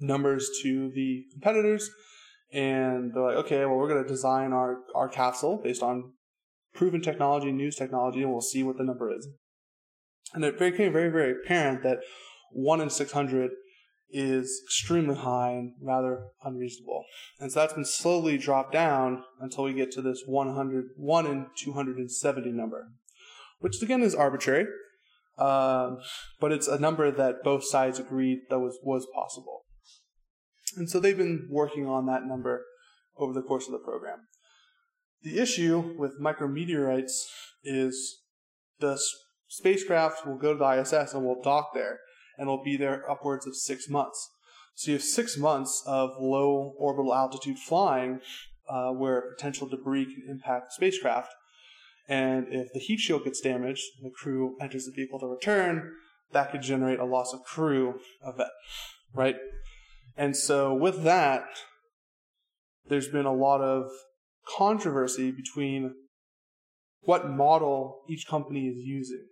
numbers to the competitors, and they're like, okay, well, we're going to design our, our capsule based on proven technology, news technology, and we'll see what the number is. And it became very, very apparent that 1 in 600 is extremely high and rather unreasonable. And so that's been slowly dropped down until we get to this 100, 1 in 270 number, which again is arbitrary, um, but it's a number that both sides agreed that was, was possible. And so they've been working on that number over the course of the program. The issue with micrometeorites is the s- spacecraft will go to the ISS and will dock there, and will be there upwards of six months. So you have six months of low orbital altitude flying uh, where potential debris can impact the spacecraft. And if the heat shield gets damaged, and the crew enters the vehicle to return, that could generate a loss of crew event, right? And so with that, there's been a lot of controversy between what model each company is using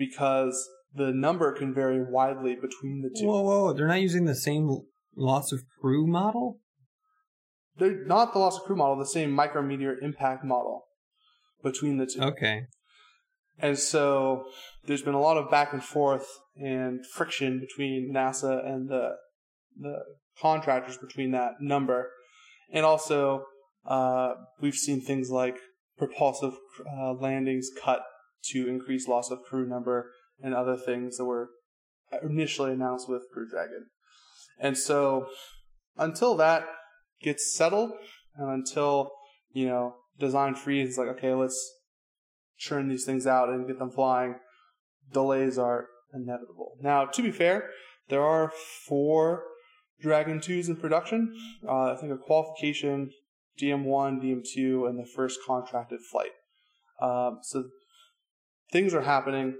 because the number can vary widely between the two. Whoa, whoa! They're not using the same loss of crew model. They're not the loss of crew model, the same micrometeor impact model between the two. Okay. And so there's been a lot of back and forth and friction between NASA and the the contractors between that number. And also, uh, we've seen things like propulsive uh, landings cut to increase loss of crew number and other things that were initially announced with Crew Dragon. And so, until that gets settled, and until you know design freeze is like, okay, let's churn these things out and get them flying, delays are inevitable. Now, to be fair, there are four Dragon 2s in production. Uh, I think a qualification, DM1, DM2, and the first contracted flight. Um, so things are happening,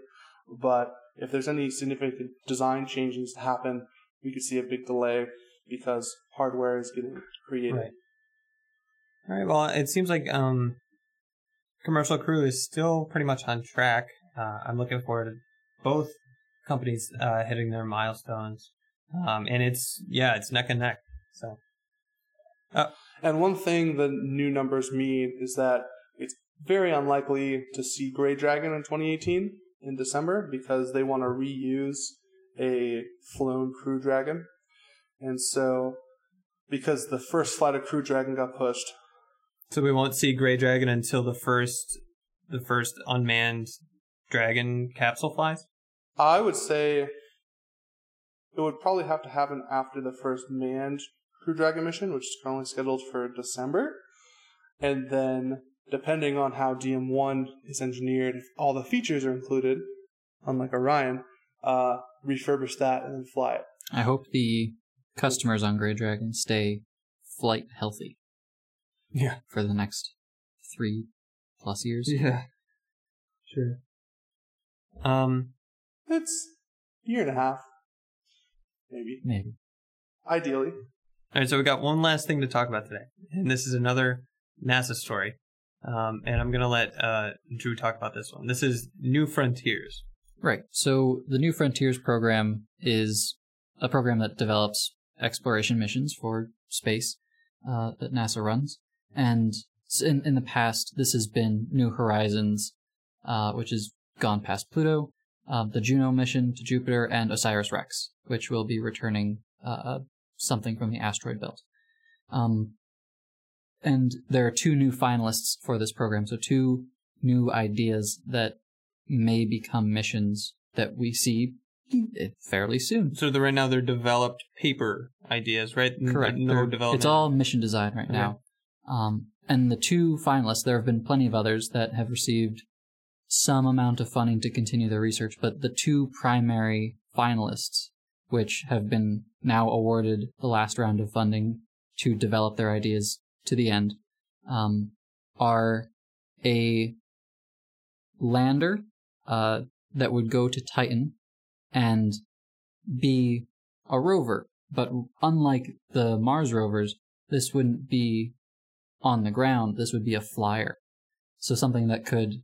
but if there's any significant design changes to happen, we could see a big delay because hardware is getting created. Right. All right. Well, it seems like um, commercial crew is still pretty much on track. Uh, I'm looking forward to both companies uh, hitting their milestones, um, and it's yeah, it's neck and neck. So And one thing the new numbers mean is that very unlikely to see Grey Dragon in 2018 in December because they want to reuse a flown Crew Dragon. And so, because the first flight of Crew Dragon got pushed, so we won't see Gray Dragon until the first the first unmanned Dragon capsule flies. I would say it would probably have to happen after the first manned Crew Dragon mission, which is currently scheduled for December. And then, depending on how DM1 is engineered, if all the features are included, unlike Orion, uh, refurbish that and then fly it. I hope the customers on Grey Dragon stay flight healthy Yeah. for the next three plus years. Yeah. Sure. Um. It's a year and a half, maybe. Maybe. Ideally. All right. So we got one last thing to talk about today, and this is another NASA story. Um, and I'm gonna let uh, Drew talk about this one. This is New Frontiers. Right. So the New Frontiers program is a program that develops exploration missions for space uh, that NASA runs. And in, in the past, this has been New Horizons, uh, which has gone past Pluto, uh, the Juno mission to Jupiter, and OSIRIS-REx, which will be returning uh, something from the asteroid belt. Um, and there are two new finalists for this program, so two new ideas that may become missions that we see fairly soon. So the, right now they're developed paper ideas, right? Correct. No They're- development. It's all mission design right Okay. now. Um, and the two finalists, there have been plenty of others that have received some amount of funding to continue their research, but the two primary finalists, which have been now awarded the last round of funding to develop their ideas to the end, um, are a lander uh, that would go to Titan and be a rover. But unlike the Mars rovers, this wouldn't be on the ground. This would be a flyer. So something that could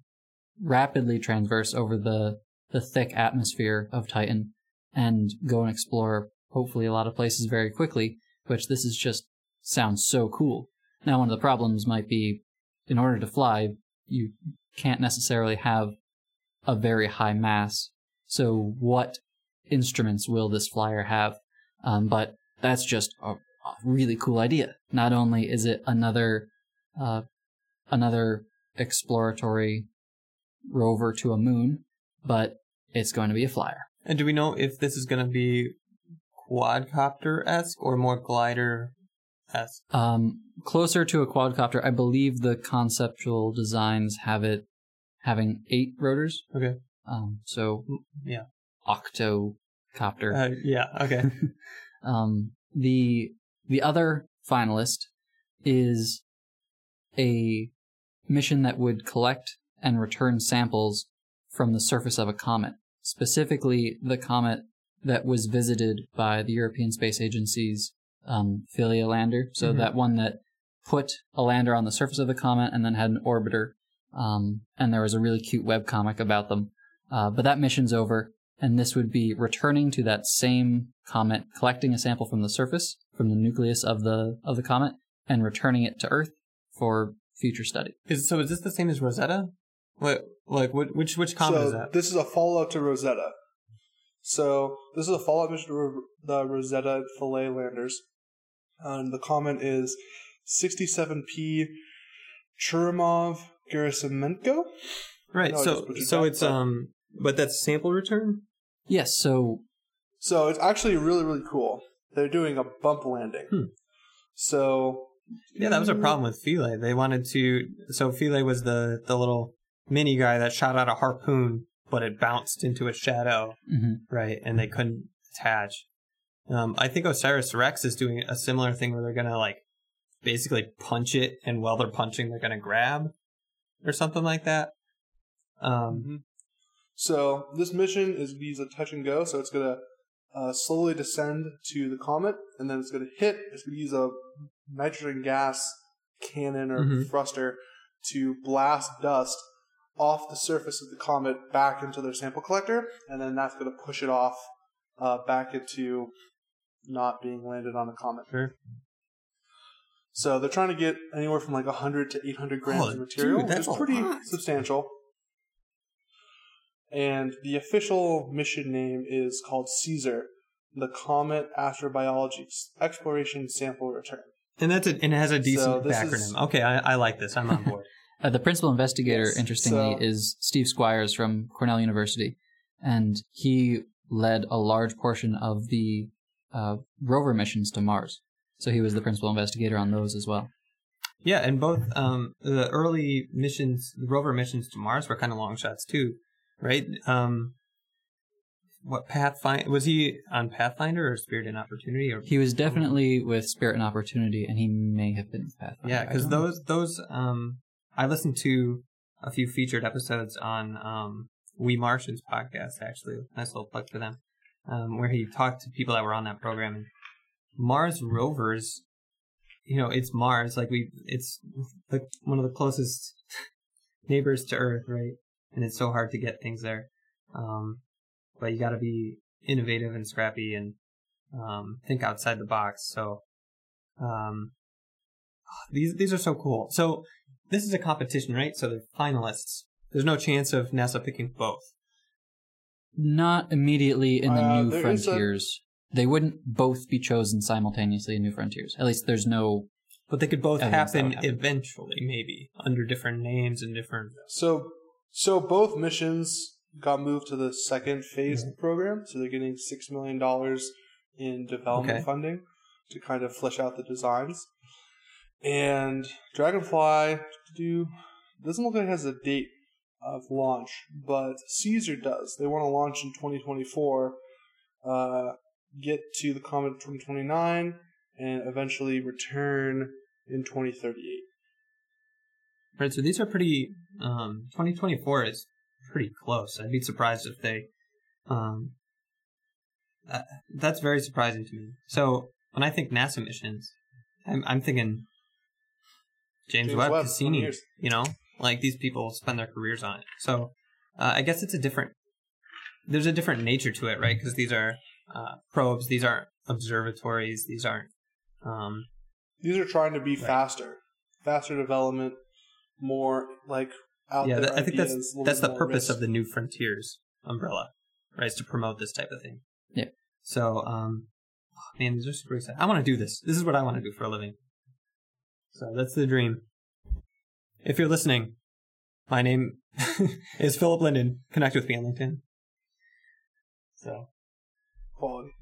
rapidly transverse over the, the thick atmosphere of Titan and go and explore hopefully a lot of places very quickly, which this is just sounds so cool. Now, one of the problems might be in order to fly, you can't necessarily have a very high mass. So, what instruments will this flyer have? Um, but that's just a, a really cool idea. Not only is it another uh, another exploratory rover to a moon, but it's going to be a flyer. And do we know if this is going to be quadcopter esque or more glider esque? Um, closer to a quadcopter, I believe the conceptual designs have it having eight rotors. Okay. Um, so Yeah. octocopter. Uh, yeah. Okay. Um, the the other finalist is a mission that would collect and return samples from the surface of a comet, specifically the comet that was visited by the European Space Agency's um, Philae lander. So Mhm. that one that put a lander on the surface of the comet and then had an orbiter. Um, and there was a really cute web comic about them. Uh, but that mission's over, and this would be returning to that same comet, collecting a sample from the surface, from the nucleus of the of the comet, and returning it to Earth for future study. is so? Is this the same as Rosetta? What? Like? Which which comet so is that? this is a follow-up to Rosetta. So this is a follow-up mission to Ro- the Rosetta Philae landers. And the comment is 67P Churyumov Gerasimenko. right. no, so so that, it's but- um, but that's sample return. Yes, so So it's actually really, really cool. They're doing a bump landing. Hmm. So Yeah, that was a problem with Philae. They wanted to. So Philae was the the little mini guy that shot out a harpoon, but it bounced into a shadow, mhm. right? And they couldn't attach. Um, I think OSIRIS-REx is doing a similar thing where they're gonna like basically punch it, and while they're punching, they're gonna grab or something like that. Um, Mhm. So this mission is use a touch and go. So it's gonna uh, slowly descend to the comet, and then it's gonna hit. It's gonna use a nitrogen gas cannon or Mhm. thruster to blast dust off the surface of the comet back into their sample collector, and then that's gonna push it off uh, back into not being landed on a comet. Sure. So they're trying to get anywhere from like 100 to 800 grams Oh, of material, dude, that's which is pretty lot. substantial. And the official mission name is called CAESAR, the Comet Astrobiology Exploration Sample Return. and that's a, and it has a decent So acronym. is- Okay, I, I like this. I'm on board. Uh, the principal investigator, Yes, interestingly, so- is Steve Squyres from Cornell University, and he led a large portion of the uh, rover missions to Mars. So he was the principal investigator on those as well. Yeah, and both um, the early missions, the rover missions to Mars were kind of long shots too, right? Um, what Pathfinder was he on Pathfinder or Spirit and Opportunity or He was definitely with Spirit and Opportunity, and he may have been Pathfinder. yeah? Because those those um, I listened to a few featured episodes on um, We Martians podcast actually. Nice little plug for them, um, where he talked to people that were on that program and Mars rovers you know, it's Mars. Like we, it's like one of the closest neighbors to Earth, right? And it's so hard to get things there. Um, but you got to be innovative and scrappy and um, think outside the box. So um, these these are so cool. So this is a competition, right? So the finalists. There's no chance of NASA picking both. Not immediately in the Uh, New there is a- Frontiers. They wouldn't both be chosen simultaneously in New Frontiers. At least there's no. But they could both happen, happen. eventually, maybe under different names and different. So, so both missions got moved to the second phase Mm-hmm. program. So they're getting six million dollars in development Okay. funding to kind of flesh out the designs. And Dragonfly do doesn't look like it has a date of launch, but CAESAR does. They want to launch in 2024, uh, get to the comet in 2029, and eventually return in 2038. Right, so these are pretty. Um, 2024 is pretty close. I'd be surprised if they. Um, uh, that's very surprising to me. So when I think NASA missions, I'm, I'm thinking James, James Webb, Webb, Cassini. You know, like these people spend their careers on it. So uh, I guess it's a different. There's a different nature to it, right? Because these are uh, probes. These aren't observatories. These aren't. Um, These are trying to be Right. faster, faster development, more like out yeah, there. that, I think that's ideas, a that's the purpose risk. of the New Frontiers umbrella, right? Is to promote this type of thing. Yeah. So, um, oh, man, these are super exciting. I want to do this. This is what I want to do for a living. So that's the dream. If you're listening, my name is Philip Linden. Connect with me on LinkedIn. So, quality.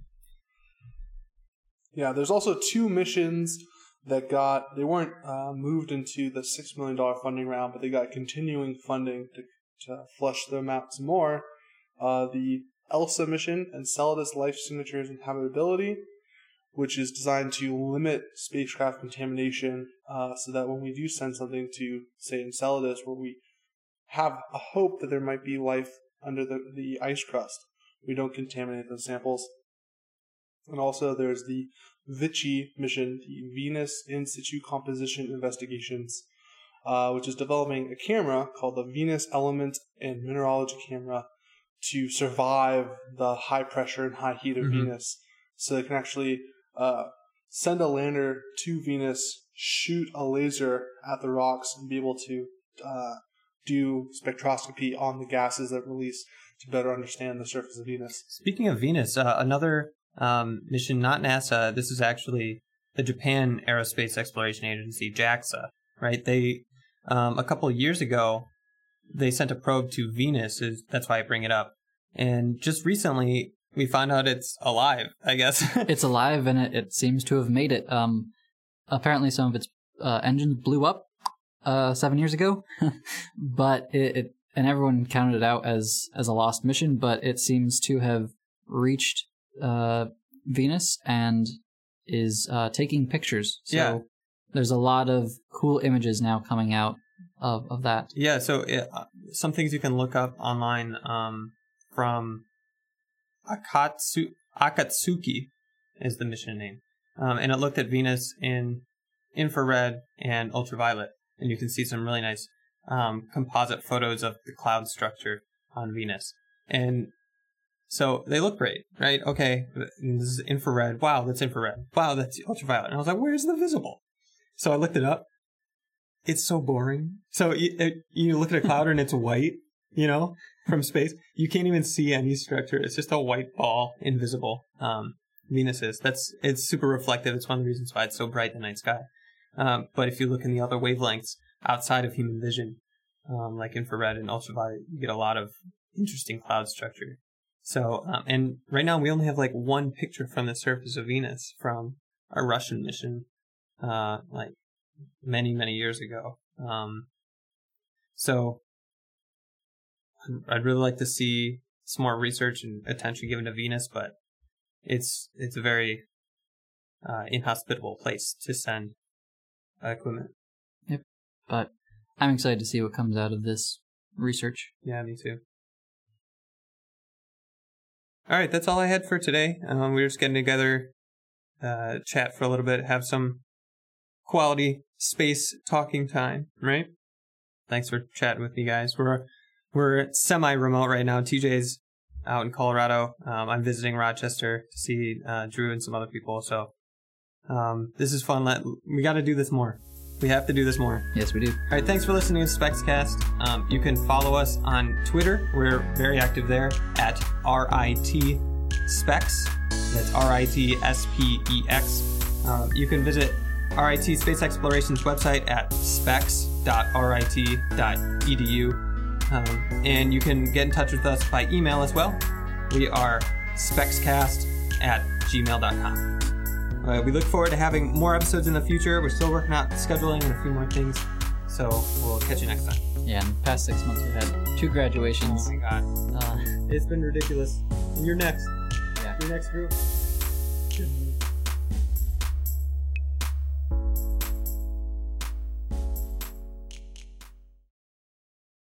Yeah, there's also two missions that got they weren't uh, moved into the six million dollar funding round, but they got continuing funding to to flush them out some more. Uh, the ELSA mission, Enceladus Life Signatures and Habitability, which is designed to limit spacecraft contamination, uh, so that when we do send something to say Enceladus, where we have a hope that there might be life under the, the ice crust, we don't contaminate those samples. And also, there's the VICI mission, the Venus In Situ Composition Investigations, uh, which is developing a camera called the Venus Element and Mineralogy Camera to survive the high pressure and high heat of Mhm. Venus. So they can actually uh, send a lander to Venus, shoot a laser at the rocks, and be able to uh, do spectroscopy on the gases that release to better understand the surface of Venus. speaking of Venus, uh, another um, mission, not NASA. This is actually the Japan Aerospace Exploration Agency, JAXA. Right? They um, a couple years ago they sent a probe to Venus. Is that's why I bring it up. And just recently we find out it's alive. I guess. It's alive and it, it seems to have made it. Um, apparently, some of its uh, engines blew up uh, seven years ago, but it, it and everyone counted it out as as a lost mission. But it seems to have reached uh, Venus and is uh, taking pictures. So Yeah. there's a lot of cool images now coming out of of that. Yeah, so it, uh, some things you can look up online um, from Akatsu- Akatsuki is the mission name, um, and it looked at Venus in infrared and ultraviolet, and you can see some really nice um, composite photos of the cloud structure on Venus, and so they look great, right? Okay, this is infrared. Wow, that's infrared. Wow, that's ultraviolet. And I was like, where's the visible? So I looked it up it's so boring. So you, you look at a cloud and it's white, you know, from space. You can't even see any structure. It's just a white ball, invisible. Um, Venus is. That's it's super reflective. It's one of the reasons why it's so bright in the night sky. Um, but if you look in the other wavelengths outside of human vision, um, like infrared and ultraviolet, you get a lot of interesting cloud structure. So, um, and right now we only have like one picture from the surface of Venus from a Russian mission, uh, like many many years ago. Um, so I'd- really like to see some more research and attention given to Venus, but it's it's a very uh, inhospitable place to send uh, equipment. Yep, but I'm excited to see what comes out of this research. Yeah, me too. All right, that's all I had for today. Um, we are just getting together, uh, chat for a little bit, have some quality space talking time, right? Thanks for chatting with me, guys. We're we're semi-remote right now. TJ's out in Colorado. Um, I'm visiting Rochester to see uh, Drew and some other people. So um, this is fun. Let we got to do this more. We have to do this more. Yes, we do. All right, thanks for listening to SpexCast. Um, you can follow us on Twitter. We're very active there at RIT SPEX. That's R I T S P E X. Um, you can visit RIT Space Exploration's website at spex.rit.edu. Um, and you can get in touch with us by email as well. We are spexcast at gmail.com. Uh, we look forward to having more episodes in the future. We're still working out scheduling and a few more things. So we'll catch you next time. Yeah, in the past six months we've had two graduations. Oh my god. Uh, It's been ridiculous. And you're next. Yeah. You're next group.